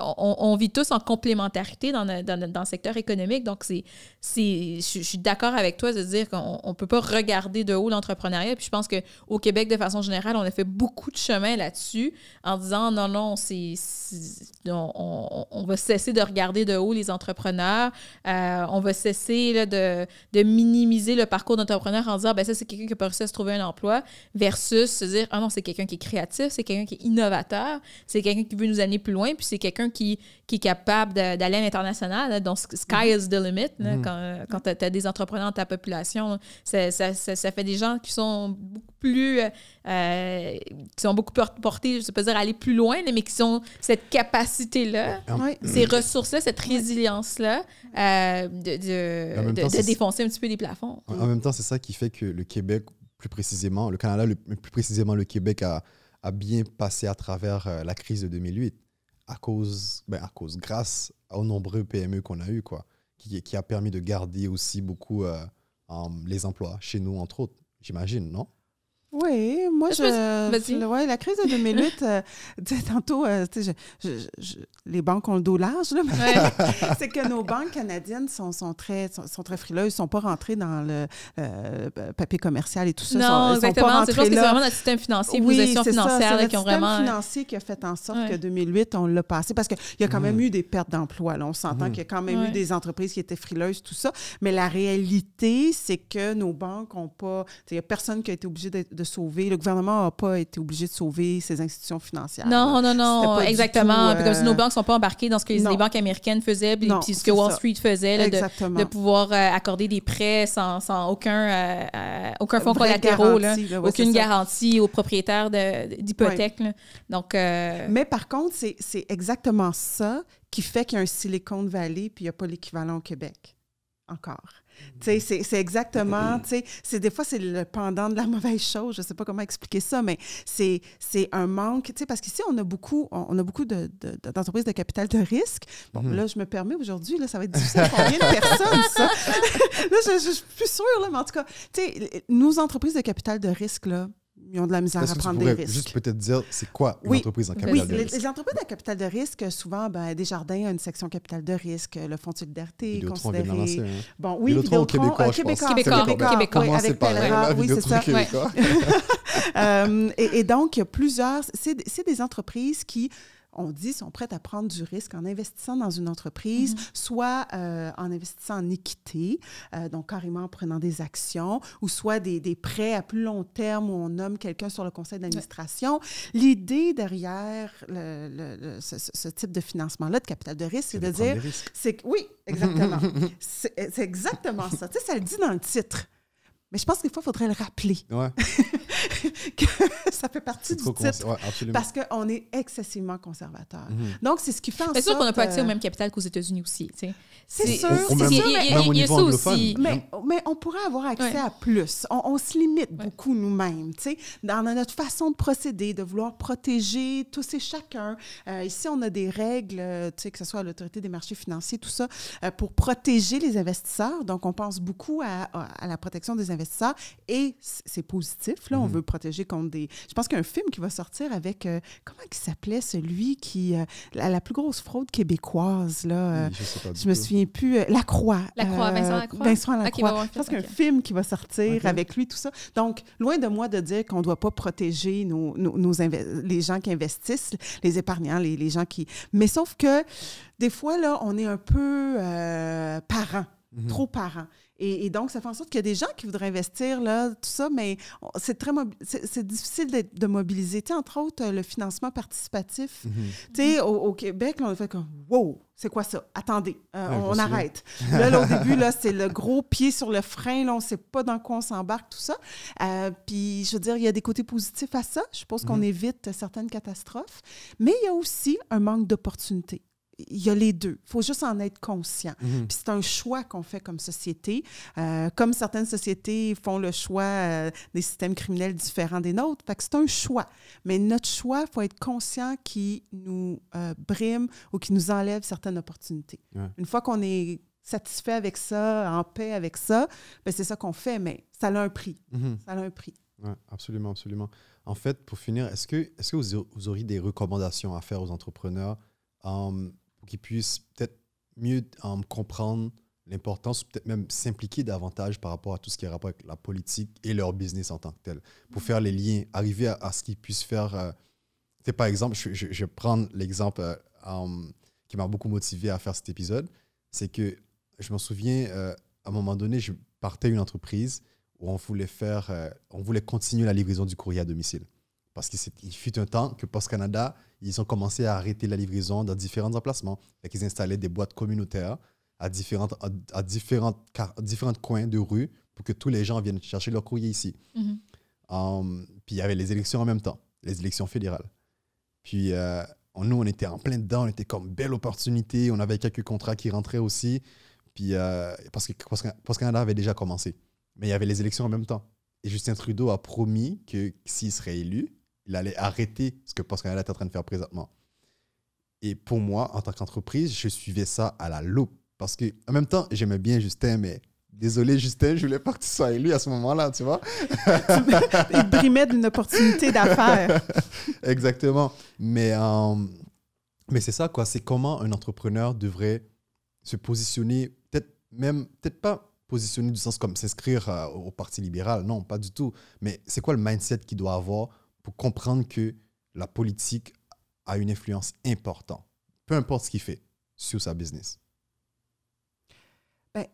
on, vit tous en complémentarité dans, le- dans, secteur économique. Donc, c'est, c'est, je, suis d'accord avec toi de dire qu'on ne peut pas regarder de haut l'entrepreneuriat. Puis je pense qu'au Québec, de façon générale, on a fait beaucoup de chemin là-dessus en disant non, non, c'est, on, on- va cesser de regarder de haut les entrepreneurs. Euh, on va cesser de, de minimiser le parcours d'entrepreneur en disant ben ça, c'est quelqu'un qui a réussi à se trouver un emploi versus se dire ah non, c'est quelqu'un qui est créatif, c'est quelqu'un qui est innovateur, c'est quelqu'un qui veut nous amener plus loin, puis c'est quelqu'un qui, qui est capable d'aller à l'international. Donc, sky is the limit. là, Mhm. Quand, quand tu as, des entrepreneurs dans ta population, ça, ça, ça- ça fait des gens qui sont beaucoup plus. euh, euh, qui sont beaucoup plus portés, je ne sais pas dire aller plus loin, mais qui ont cette capacité-là, ces ressources-là, cette résilience-là euh, de, de, temps, défoncer un petit peu les plafonds. En en même temps, c'est ça qui fait que le Québec, plus précisément, le Canada, plus précisément le Québec, a, bien passé à travers euh, la crise de 2008 à cause, ben, à cause, grâce aux nombreux PME qu'on a eu, quoi, qui, a permis de garder aussi beaucoup euh, les emplois chez nous, entre autres, j'imagine, non? Oui, moi, Je je. Vas-y. le- ouais, la crise de 2008, euh, tu sais, tantôt, euh, tu sais, je- je- je- les banques ont le dos large, là, mais Ouais. c'est que nos banques canadiennes sont, sont très, sont, sont très frileuses, ne sont pas rentrées dans le euh, papier commercial et tout ça. sont- non, sont pas exactement. C'est rentrées je pense que c'est là. vraiment notre système financier, Oui, institutions c'est ça, qui ont système vraiment. financier qui a fait en sorte Ouais. que 2008, on l'a passé. Parce qu'il y a quand même eu des pertes d'emplois. là. On s'entend qu'il y a quand même Ouais. eu des entreprises qui étaient frileuses, tout ça. Mais la réalité, c'est que nos banques n'ont pas... Il n'y a personne qui a été obligé de, de sauver. Le gouvernement n'a pas été obligé de sauver ces institutions financières. Non, non, non, exactement. tout, Puis comme si euh, nos banques ne sont pas embarquées dans ce que les, banques américaines faisaient, puis, Non, puis ce que Wall ça. Street faisait, là, de, pouvoir euh, accorder des prêts sans, sans aucun, euh, euh, aucun fonds collatéraux, ouais, aucune garantie aux propriétaires d'hypothèques. Donc, euh, Mais par contre, c'est c'est exactement ça qui fait qu'il y a un Silicon Valley puis il n'y a pas l'équivalent au Québec. Encore. C'est exactement, tu sais, c'est des fois, c'est le pendant de la mauvaise chose. Je ne sais pas comment expliquer ça, mais c'est un manque, tu sais, parce qu'ici, on a beaucoup, on on a beaucoup de- de- de- d'entreprises de, capital de risque. Bon, Mhm. là, je me permets aujourd'hui, là, ça va être difficile pour combien de personnes, ça? là, je, je, je suis plus sûre, là, mais en tout cas, tu sais, nos entreprises de capital de risque, là, ils ont de la misère à que tu prendre des risques. juste peut-être dire, c'est quoi une Oui. entreprise en capital Oui, de les, risque? les entreprises de capital de risque, souvent, ben, Desjardins a une section capital de risque, le Fonds de solidarité est vient de considéré. lancer, hein. Bon, oui, Vidéotron Québécois, euh. Québécois, Québécois, Québécois, Québécois. oui, avec c'est oui, ça. Québécois. Euh, et, et donc, il y a plusieurs, c'est des entreprises qui, on dit, sont prêtes à prendre du risque en investissant dans une entreprise, soit euh, en investissant en équité, euh, donc carrément en prenant des actions, ou soit des, des prêts à plus long terme où on nomme quelqu'un sur le conseil d'administration. L'idée derrière le- le- le- ce, ce- type de financement-là, de capital de risque, c'est de dire c'est oui, exactement. c'est exactement ça. Tu sais, ça le dit dans le titre. Mais je pense que des fois, il faudrait le rappeler Ouais, que ça fait partie du titre ouais, absolument. parce qu'on est excessivement conservateur. Mhm. Donc, c'est ce qui fait en c'est sûr sorte... qu'on n'a pas accès au même capital qu'aux États-Unis aussi. tu sais. C'est sûr, il y a- mais- il y a- même au il y a niveau ça aussi. Mais, mais on pourrait avoir accès Ouais. à plus. On, on se limite beaucoup nous-mêmes, tu sais, dans notre façon de procéder, de vouloir protéger tous et chacun. Euh, ici, on a des règles, euh, tu sais, que ce soit à l'autorité des marchés financiers, tout ça, euh, pour protéger les investisseurs. Donc, on pense beaucoup à, à- à la protection des investisseurs et c- c'est positif. Là, on Mhm. veut protéger contre des. Je pense qu'il y a un film qui va sortir avec euh, comment il s'appelait celui qui euh, la, la plus grosse fraude québécoise là. euh, Oui, je sais pas du je me souviens plus. euh, Lacroix. Lacroix, euh, Vincent Lacroix? Vincent Lacroix. le je pense qu'il film, y a un ok. film qui va sortir avec lui, tout ça. Donc, loin de moi de dire qu'on ne doit pas protéger nos, nos, nos les gens qui investissent, les épargnants, les, les gens qui. Mais sauf que des fois, là, on est un peu euh, parents, Mhm. trop parents. Et, et donc, ça fait en sorte qu'il y a des gens qui voudraient investir, là, tout ça, mais c'est très c'est difficile de mobiliser. Tu sais, entre autres, le financement participatif. Mhm. Tu sais, au, au Québec, là, on a fait comme wow, c'est quoi ça? Attendez, euh, Ouais, on, arrête. Là, là, au début, là, c'est le gros pied sur le frein. Là, on ne sait pas dans quoi on s'embarque, tout ça. Euh, puis, je veux dire, il y a des côtés positifs à ça. Je qu'on Mhm. évite certaines catastrophes. Mais il y a aussi un manque d'opportunités. Il y a les deux. Il faut juste en être conscient. Mhm. Puis c'est un choix qu'on fait comme société. Euh, comme certaines sociétés font le choix euh, des systèmes criminels différents des nôtres. Fait que c'est un choix. Mais notre choix, il faut être conscient qu'il nous euh, brime ou qu'il nous enlève certaines opportunités. Ouais. Une fois qu'on est satisfait avec ça, en paix avec ça, ben c'est ça qu'on fait, mais ça a un prix. Mhm. Ça a un prix. Ouais, absolument, absolument. En fait, pour finir, est-ce que, est que vous, vous auriez des recommandations à faire aux entrepreneurs euh, pour qu'ils puissent peut-être mieux euh, comprendre l'importance, ou peut-être même s'impliquer davantage par rapport à tout ce qui est rapport avec la politique et leur business en tant que tel, pour faire les liens, arriver à, à ce qu'ils puissent faire. euh, par exemple, je, je- je vais prendre l'exemple euh, euh, qui m'a beaucoup motivé à faire cet épisode, c'est que je me souviens, euh, à un moment donné, je partais une entreprise où on voulait faire, on voulait continuer la livraison du courrier à domicile. Parce qu'il fut un temps que Post Canada, ils ont commencé à arrêter la livraison dans différents emplacements. Qu'ils installaient des boîtes communautaires à, différentes, à, à différentes, car- différents coins de rue pour que tous les gens viennent chercher leur courrier ici. Mhm. Um, puis il y avait les élections en même temps, les élections fédérales. Puis euh, on- nous, on était en plein dedans, on était comme belle opportunité, on avait quelques contrats qui rentraient aussi. Puis euh, parce que Post Post Canada avait déjà commencé. Mais il y avait les élections en même temps. Et Justin Trudeau a promis que s'il serait élu, il allait arrêter ce que Post Canada est en train de faire présentement. Et pour moi, en tant qu'entreprise, je suivais ça à la loupe. Parce que en même temps, j'aimais bien Justin, mais désolé Justin, je voulais pas que tu sois élu à ce moment-là, tu vois. Il brimait d'une opportunité d'affaires. Exactement. Mais, euh, mais c'est ça, quoi. C'est comment un entrepreneur devrait se positionner, peut-être même, peut-être pas positionner du sens comme s'inscrire euh, au Parti libéral, non, pas du tout. Mais c'est quoi le mindset qu'il doit avoir pour comprendre que la politique a une influence importante, peu importe ce qu'il fait, sur sa business. Ben,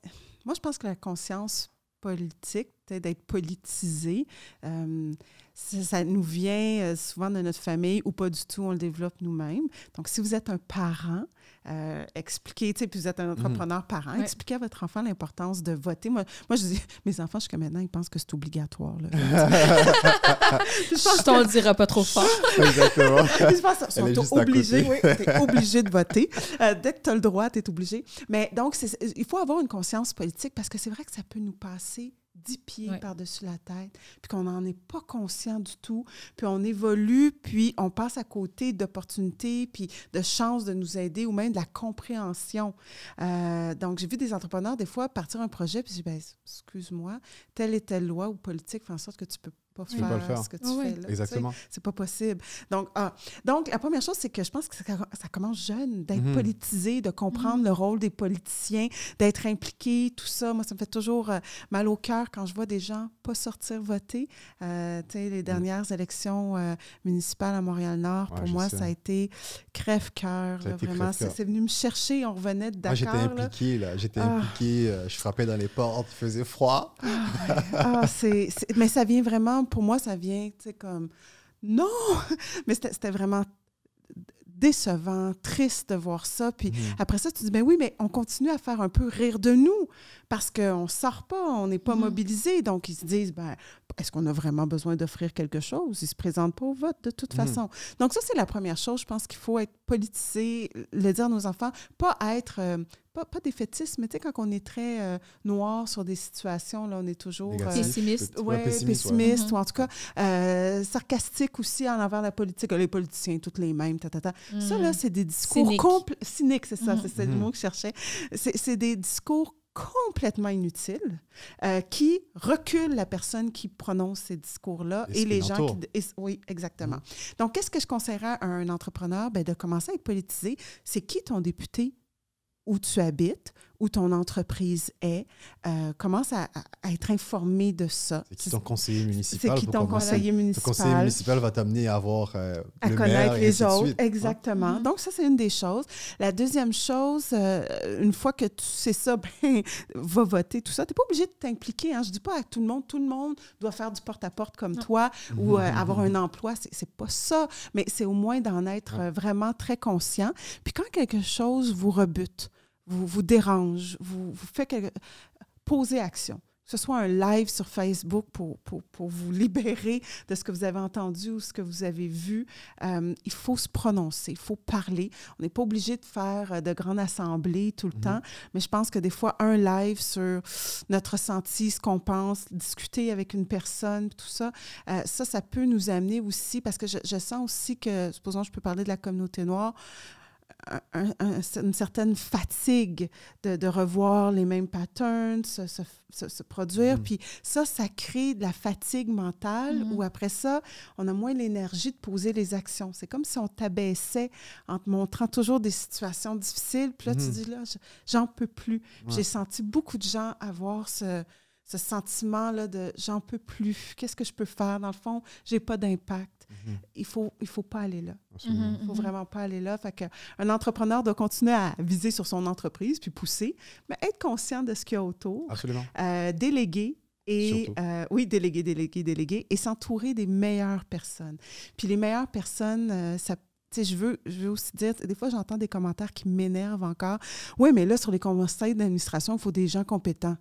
moi, je pense que la conscience politique, d'être politisé, euh, ça, ça nous vient euh, souvent de notre famille ou pas du tout, on le développe nous-mêmes. Donc, si vous êtes un parent, euh, expliquez, tu sais, puis vous êtes un entrepreneur parent, Ouais. expliquez à votre enfant l'importance de voter. Moi, moi, je dis, mes enfants, jusqu'à maintenant, ils pensent que c'est obligatoire. Là. je pense t'en le dira pas trop fort. Exactement. je pense qu'ils sont obligés. Oui, es obligé de voter. Euh, dès que tu as le droit, tu es obligé. Mais donc, il faut avoir une conscience politique parce que c'est vrai que ça peut nous passer dix pieds par-dessus la tête, puis qu'on n'en est pas conscient du tout, puis on évolue, puis on passe à côté d'opportunités, puis de chances de nous aider, ou même de la compréhension. Euh, donc, j'ai vu des entrepreneurs, des fois, partir un projet, puis je dis, ben, excuse-moi, telle et telle loi ou politique fait en sorte que tu peux pas Tu peux pas le faire faire. ce que tu ouais. fais. là, tu sais. Exactement. C'est pas possible. Donc, ah, donc, la première chose, c'est que je pense que ça, ça commence jeune, d'être Mhm. politisé, de comprendre le rôle des politiciens, d'être impliqué, tout ça. Moi, ça me fait toujours euh, mal au cœur quand je vois des gens pas sortir voter. Euh, les dernières élections euh, municipales à Montréal-Nord, Ouais, pour moi, ça a été crève-cœur. Vraiment, c'est venu me chercher. On revenait de j'étais là. impliqué, là. J'étais Ah. impliqué, euh, je frappais dans les portes, il faisait froid. Ah, c'est, c'est- mais ça vient vraiment, pour moi, ça vient, tu sais, comme, non! Mais c'était vraiment décevant, triste de voir ça. Puis Mhm. après ça, tu dis, ben oui, mais on continue à faire un peu rire de nous parce qu'on ne sort pas, on n'est pas Mhm. mobilisé. Donc, ils se disent, ben, est-ce qu'on a vraiment besoin d'offrir quelque chose? Ils ne se présentent pas au vote de toute Mhm. façon. Donc, ça, c'est la première chose. Je pense qu'il faut être politisé, le dire à nos enfants, pas être, euh, pas, pas défaitiste, mais tu sais, quand on est très euh, noir sur des situations, là, on est toujours... euh, Négatif. Pessimiste. Ouais, Ouais, pessimiste, pessimiste, ouais. Ou en tout cas euh, sarcastique aussi envers la politique. Les politiciens, tous les mêmes, ta, ta, ta. Ça, là, c'est des discours Cynique. compl- cyniques, c'est ça, Mhm. c'est le Mhm. mot que je cherchais. C'est c'est des discours complètement inutiles euh, qui reculent la personne qui prononce ces discours-là Et les gens qui... et- oui, exactement. Donc, qu'est-ce que je conseillerais à un entrepreneur? Ben, de commencer à être politisé. C'est qui ton député? Où tu habites, où ton entreprise est. Euh, commence à, à, être informé de ça. C'est qui ton conseiller municipal? C'est qui ton conseiller municipal? Ton conseiller municipal? va t'amener à avoir euh, à le connaître maire, et les ainsi de autres. suite. Exactement. Mhm. Donc, ça, c'est une des choses. La deuxième chose, euh, une fois que tu sais ça, ben, va voter, tout ça. Tu n'es pas obligé de t'impliquer. Hein. Je ne dis pas à tout le monde, tout le monde doit faire du porte-à-porte comme Non. toi ou euh, Mhm. avoir un emploi. C'est pas ça. Mais c'est au moins d'en être vraiment très conscient. Puis quand quelque chose vous rebute, vous, vous dérange, vous, vous fait quelque... Posez action. Que ce soit un live sur Facebook pour, pour, pour vous libérer de ce que vous avez entendu ou ce que vous avez vu, euh, il faut se prononcer, il faut parler. On n'est pas obligé de faire euh, de grandes assemblées tout le Mhm. temps, mais je pense que des fois, un live sur notre ressenti, ce qu'on pense, discuter avec une personne, tout ça, euh, ça, ça peut nous amener aussi, parce que je, je sens aussi que, supposons je peux parler de la communauté noire, un- un- un- une certaine fatigue de, de revoir les mêmes patterns se, se- se- se produire. Mhm. Puis ça, ça crée de la fatigue mentale Mhm. où après ça, on a moins l'énergie de poser les actions. C'est comme si on t'abaissait en te montrant toujours des situations difficiles. Puis là, tu Mhm. dis, là, je- j'en peux plus. Ouais. J'ai senti beaucoup de gens avoir ce, ce sentiment-là de j'en peux plus. Qu'est-ce que je peux faire? Dans le fond, j'ai pas d'impact. Mhm. Il faut, il faut pas aller là. Mhm. Il faut vraiment pas aller là. Fait que un entrepreneur doit continuer à viser sur son entreprise puis pousser, mais être conscient de ce qu'il y a autour, Absolument. euh, déléguer. Et euh, oui, déléguer, déléguer, déléguer, et s'entourer des meilleures personnes. Puis les meilleures personnes, euh, ça tu sais, je veux, je veux aussi dire, des fois, j'entends des commentaires qui m'énervent encore. Oui, mais là, sur les conseils d'administration, il faut des gens compétents.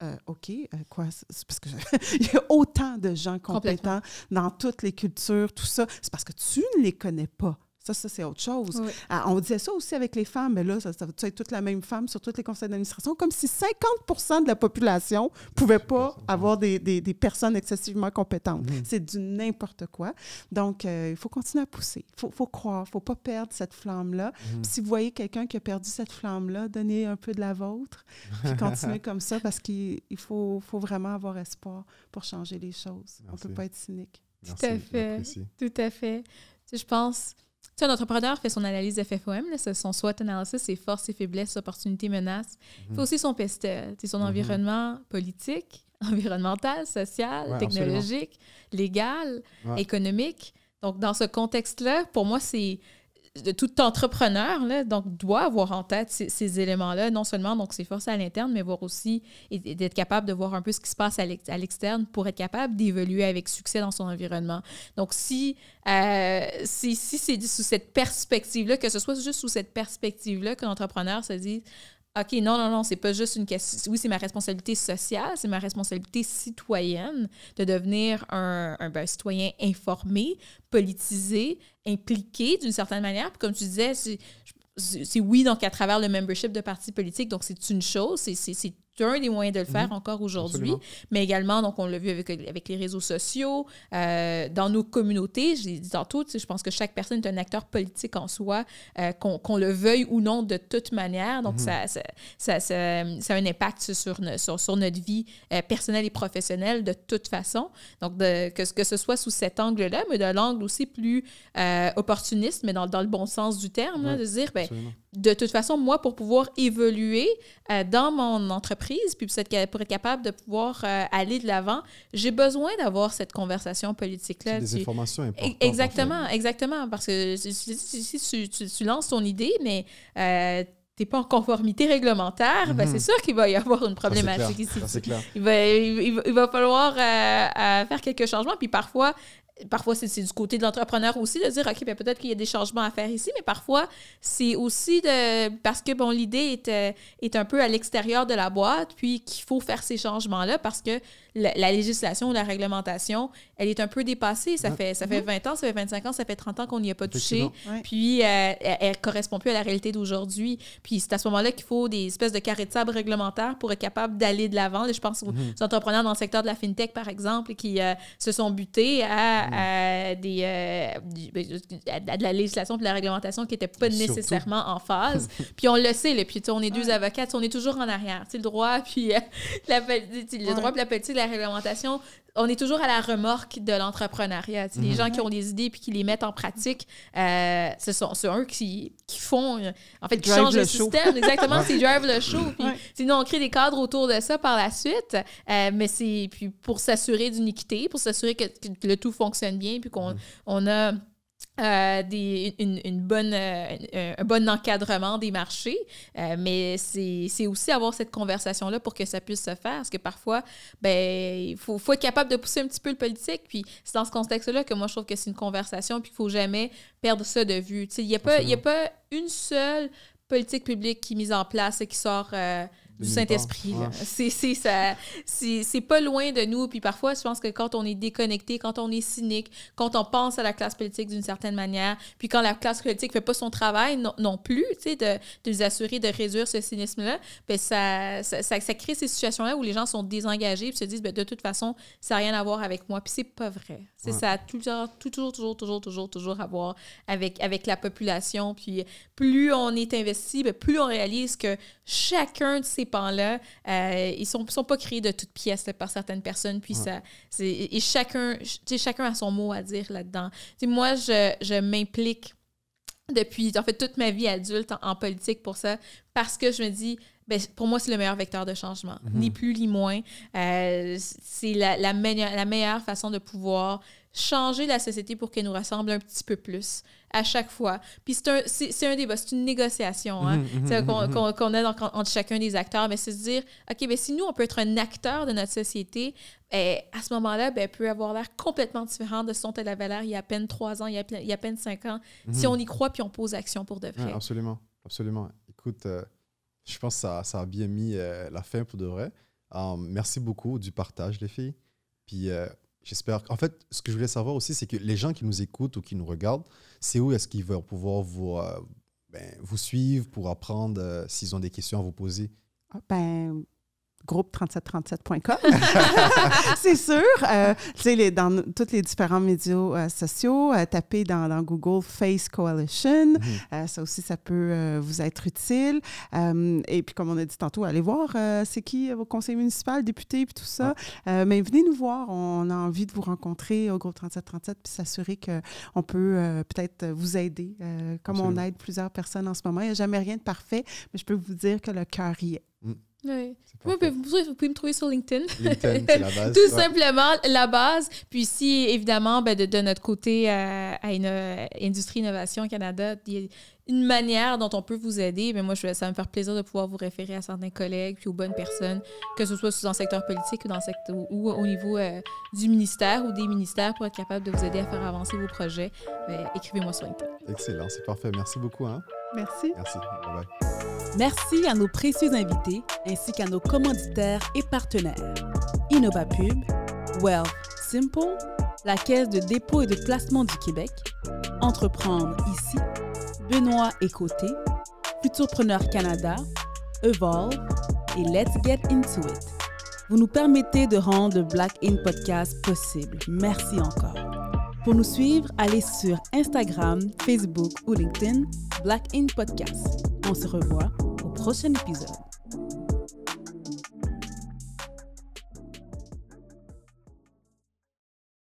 Euh, OK, euh, quoi? Parce que il y a autant de gens compétents dans toutes les cultures, tout ça. C'est parce que tu ne les connais pas. Ça, ça c'est autre chose. Oui. Ah, on disait ça aussi avec les femmes, mais là, ça, ça va être toute la même femme sur tous les conseils d'administration, comme si 50% de la population ne pouvait pas avoir des, des- des personnes excessivement compétentes. Mhm. C'est du n'importe quoi. Donc, euh, il faut continuer à pousser. Il faut, faut croire. Il ne faut pas perdre cette flamme-là. Mhm. Puis Si vous voyez quelqu'un qui a perdu cette flamme-là, donnez un peu de la vôtre, puis continuez comme ça, parce qu'il il faut, faut vraiment avoir espoir pour changer les choses. On ne peut pas être cynique. Merci, à fait. Tout à fait. Je pense. Tu sais, un entrepreneur fait son analyse FFOM, là, son SWOT analysis, ses forces, ses faiblesses, opportunités, menaces. Il Mhm. fait aussi son PESTEL, sais, son Mhm. environnement politique, environnemental, social, Ouais, technologique, légal, Ouais. économique. Donc, dans ce contexte-là, pour moi, c'est tout entrepreneur là, donc doit avoir en tête ces, éléments-là, non seulement donc ses forces à l'interne, mais voir aussi et, d'être capable de voir un peu ce qui se passe à l'externe pour être capable d'évoluer avec succès dans son environnement. Donc si euh, si, si c'est sous cette perspective-là, que ce soit juste sous cette perspective-là que l'entrepreneur se dit OK, non, non, non, c'est pas juste une question. Oui, c'est ma responsabilité sociale, c'est ma responsabilité citoyenne de devenir un, ben, citoyen informé, politisé, impliqué d'une certaine manière. Puis comme tu disais, c'est oui, donc à travers le membership de partis politiques, donc c'est une chose, c'est un des moyens de le faire Mhm. encore aujourd'hui, mais également, donc on l'a vu avec, avec les réseaux sociaux, euh, dans nos communautés, je l'ai dit tantôt, je pense que chaque personne est un acteur politique en soi, euh, qu'on le veuille ou non de toute manière, donc Mhm. ça, ça, ça, ça- a un impact sur, no- sur, sur notre vie euh, personnelle et professionnelle de toute façon, donc de, que, que ce soit sous cet angle-là, mais de l'angle aussi plus opportuniste, mais dans, dans le bon sens du terme, là, de dire, ben. De toute façon, moi, pour pouvoir évoluer euh, dans mon entreprise, puis pour être, pour être capable de pouvoir euh, aller de l'avant, j'ai besoin d'avoir cette conversation politique-là. Des Tu- informations importantes. E- Exactement, exactement. Parce que si, tu, tu- tu lances ton idée, mais euh, tu n'es pas en conformité réglementaire, ben, Mhm. c'est sûr qu'il va y avoir une. Ça, problématique ici. Ça, c'est clair. Il va, il, il va- il va falloir euh, euh, faire quelques changements. Puis parfois, parfois c'est du côté de l'entrepreneur aussi de dire, OK, ben, peut-être qu'il y a des changements à faire ici, mais parfois, c'est aussi de, parce que bon, l'idée est, euh, est un peu à l'extérieur de la boîte, puis qu'il faut faire ces changements-là parce que la, la législation, la réglementation, elle est un peu dépassée. Ça, Ouais. fait, ça fait 20 ans, ça fait 25 ans, ça fait 30 ans qu'on n'y a pas touché. Ouais. Puis, euh, elle ne correspond plus à la réalité d'aujourd'hui. Puis, c'est à ce moment-là qu'il faut des espèces de carrés de sable réglementaires pour être capable d'aller de l'avant. Je pense aux Mhm. aux entrepreneurs dans le secteur de la fintech, par exemple, qui euh, se sont butés à, à, des, euh, à de la législation et de la réglementation qui n'étaient pas nécessairement en phase. puis on le sait, là, puis on est deux avocates, on est toujours en arrière. le droit, puis euh, la, le droit, puis la politique, la réglementation, on est toujours à la remorque de l'entrepreneuriat. Les mhm. gens qui ont des idées puis qui les mettent en pratique, euh, ce sont eux qui, qui font, en fait, qui changent le, système. Exactement, c'est drive le show. Puis, Sinon, on crée des cadres autour de ça par la suite, euh, mais c'est puis pour s'assurer d'une équité, pour s'assurer que, le tout fonctionne bien, puis qu'on mhm. on a euh, des, une, bonne, euh, un bon encadrement des marchés, euh, mais c'est aussi avoir cette conversation-là pour que ça puisse se faire, parce que parfois, ben, il faut, faut, être capable de pousser un petit peu le politique, puis c'est dans ce contexte-là que moi, je trouve que c'est une conversation, puis qu'il ne faut jamais perdre ça de vue. Il n'y a, pas, a pas une seule politique publique qui est mise en place et qui sort du Saint-Esprit. C'est, ça, c'est, pas loin de nous. Puis parfois, je pense que quand on est déconnecté, quand on est cynique, quand on pense à la classe politique d'une certaine manière, puis quand la classe politique fait pas son travail non, plus, tu sais, de, de nous assurer de réduire ce cynisme-là, ben ça, ça, ça, crée ces situations-là où les gens sont désengagés puis se disent, ben, de toute façon, ça n'a rien à voir avec moi. Puis c'est pas vrai. C'est ça toujours, toujours, toujours, toujours, toujours, toujours à voir avec, avec la population. Puis plus on est investi, ben, plus on réalise que chacun de ces pans-là, euh, ils sont, sont pas créés de toutes pièces par certaines personnes. Puis ça, et chacun, chacun a son mot à dire là-dedans. moi, je, je m'implique depuis, en fait, toute ma vie adulte en, politique pour ça, parce que je me dis, ben, pour moi, c'est le meilleur vecteur de changement, mhm. ni plus ni moins. Euh, c'est la, la, la meilleure façon de pouvoir changer la société pour qu'elle nous ressemble un petit peu plus à chaque fois. Puis c'est un, c'est, un débat, c'est une négociation hein, mhm, mhm, qu'on, qu'on, a entre chacun des acteurs. Mais c'est se dire, OK, ben si nous, on peut être un acteur de notre société, ben, à ce moment-là, ben, elle peut avoir l'air complètement différent de ce dont elle avait l'air il y a à peine trois ans, il y a, il y a à peine cinq ans, si on y croit puis on pose action pour de vrai. absolument, absolument. Écoute, euh, je pense que ça, ça a bien mis euh, la fin pour de vrai. Um, merci beaucoup du partage, les filles. Puis euh, j'espère. En fait, ce que je voulais savoir aussi, c'est que les gens qui nous écoutent ou qui nous regardent, c'est où est-ce qu'ils vont pouvoir vous, euh, ben, vous suivre pour apprendre s'ils ont des questions à vous poser? Ah, ben, groupe3737.com. c'est sûr. Euh, tu sais, dans tous les différents médias euh, sociaux, euh, tapez dans, dans, Google Face Coalition. Mhm. ça aussi, ça peut vous être utile. et puis, comme on a dit tantôt, allez voir c'est qui vos conseils municipaux, députés, puis tout ça. mais venez nous voir. On a envie de vous rencontrer au groupe 3737 puis s'assurer qu'on peut peut-être vous aider, comme on aide plusieurs personnes en ce moment. Il n'y a jamais rien de parfait, mais je peux vous dire que le cœur y est. Mm. Oui. vous, pouvez, me trouver sur LinkedIn. LinkedIn, c'est la base. Tout simplement, la base. Puis si, évidemment, ben, de, de, notre côté, euh, à une, euh, Industrie Innovation Canada, il y a une manière dont on peut vous aider. Mais moi, je, ça va me faire plaisir de pouvoir vous référer à certains collègues puis aux bonnes personnes, que ce soit dans le secteur politique ou, dans le secteur, ou au niveau euh, du ministère ou des ministères pour être capable de vous aider à faire avancer vos projets. Ben, écrivez-moi sur LinkedIn. Excellent, c'est parfait. Merci beaucoup. Hein? Merci. Merci. Bye bye. Merci à nos précieux invités ainsi qu'à nos commanditaires et partenaires. InnovaPub, Well Simple, la Caisse de dépôt et de placement du Québec, Entreprendre ici, Benoît et Côté, Futurpreneur Canada, Evolve et Let's Get Into It. Vous nous permettez de rendre Black In Podcast possible. Merci encore. Pour nous suivre, allez sur Instagram, Facebook ou LinkedIn, Black In Podcast. On se revoit au prochain épisode.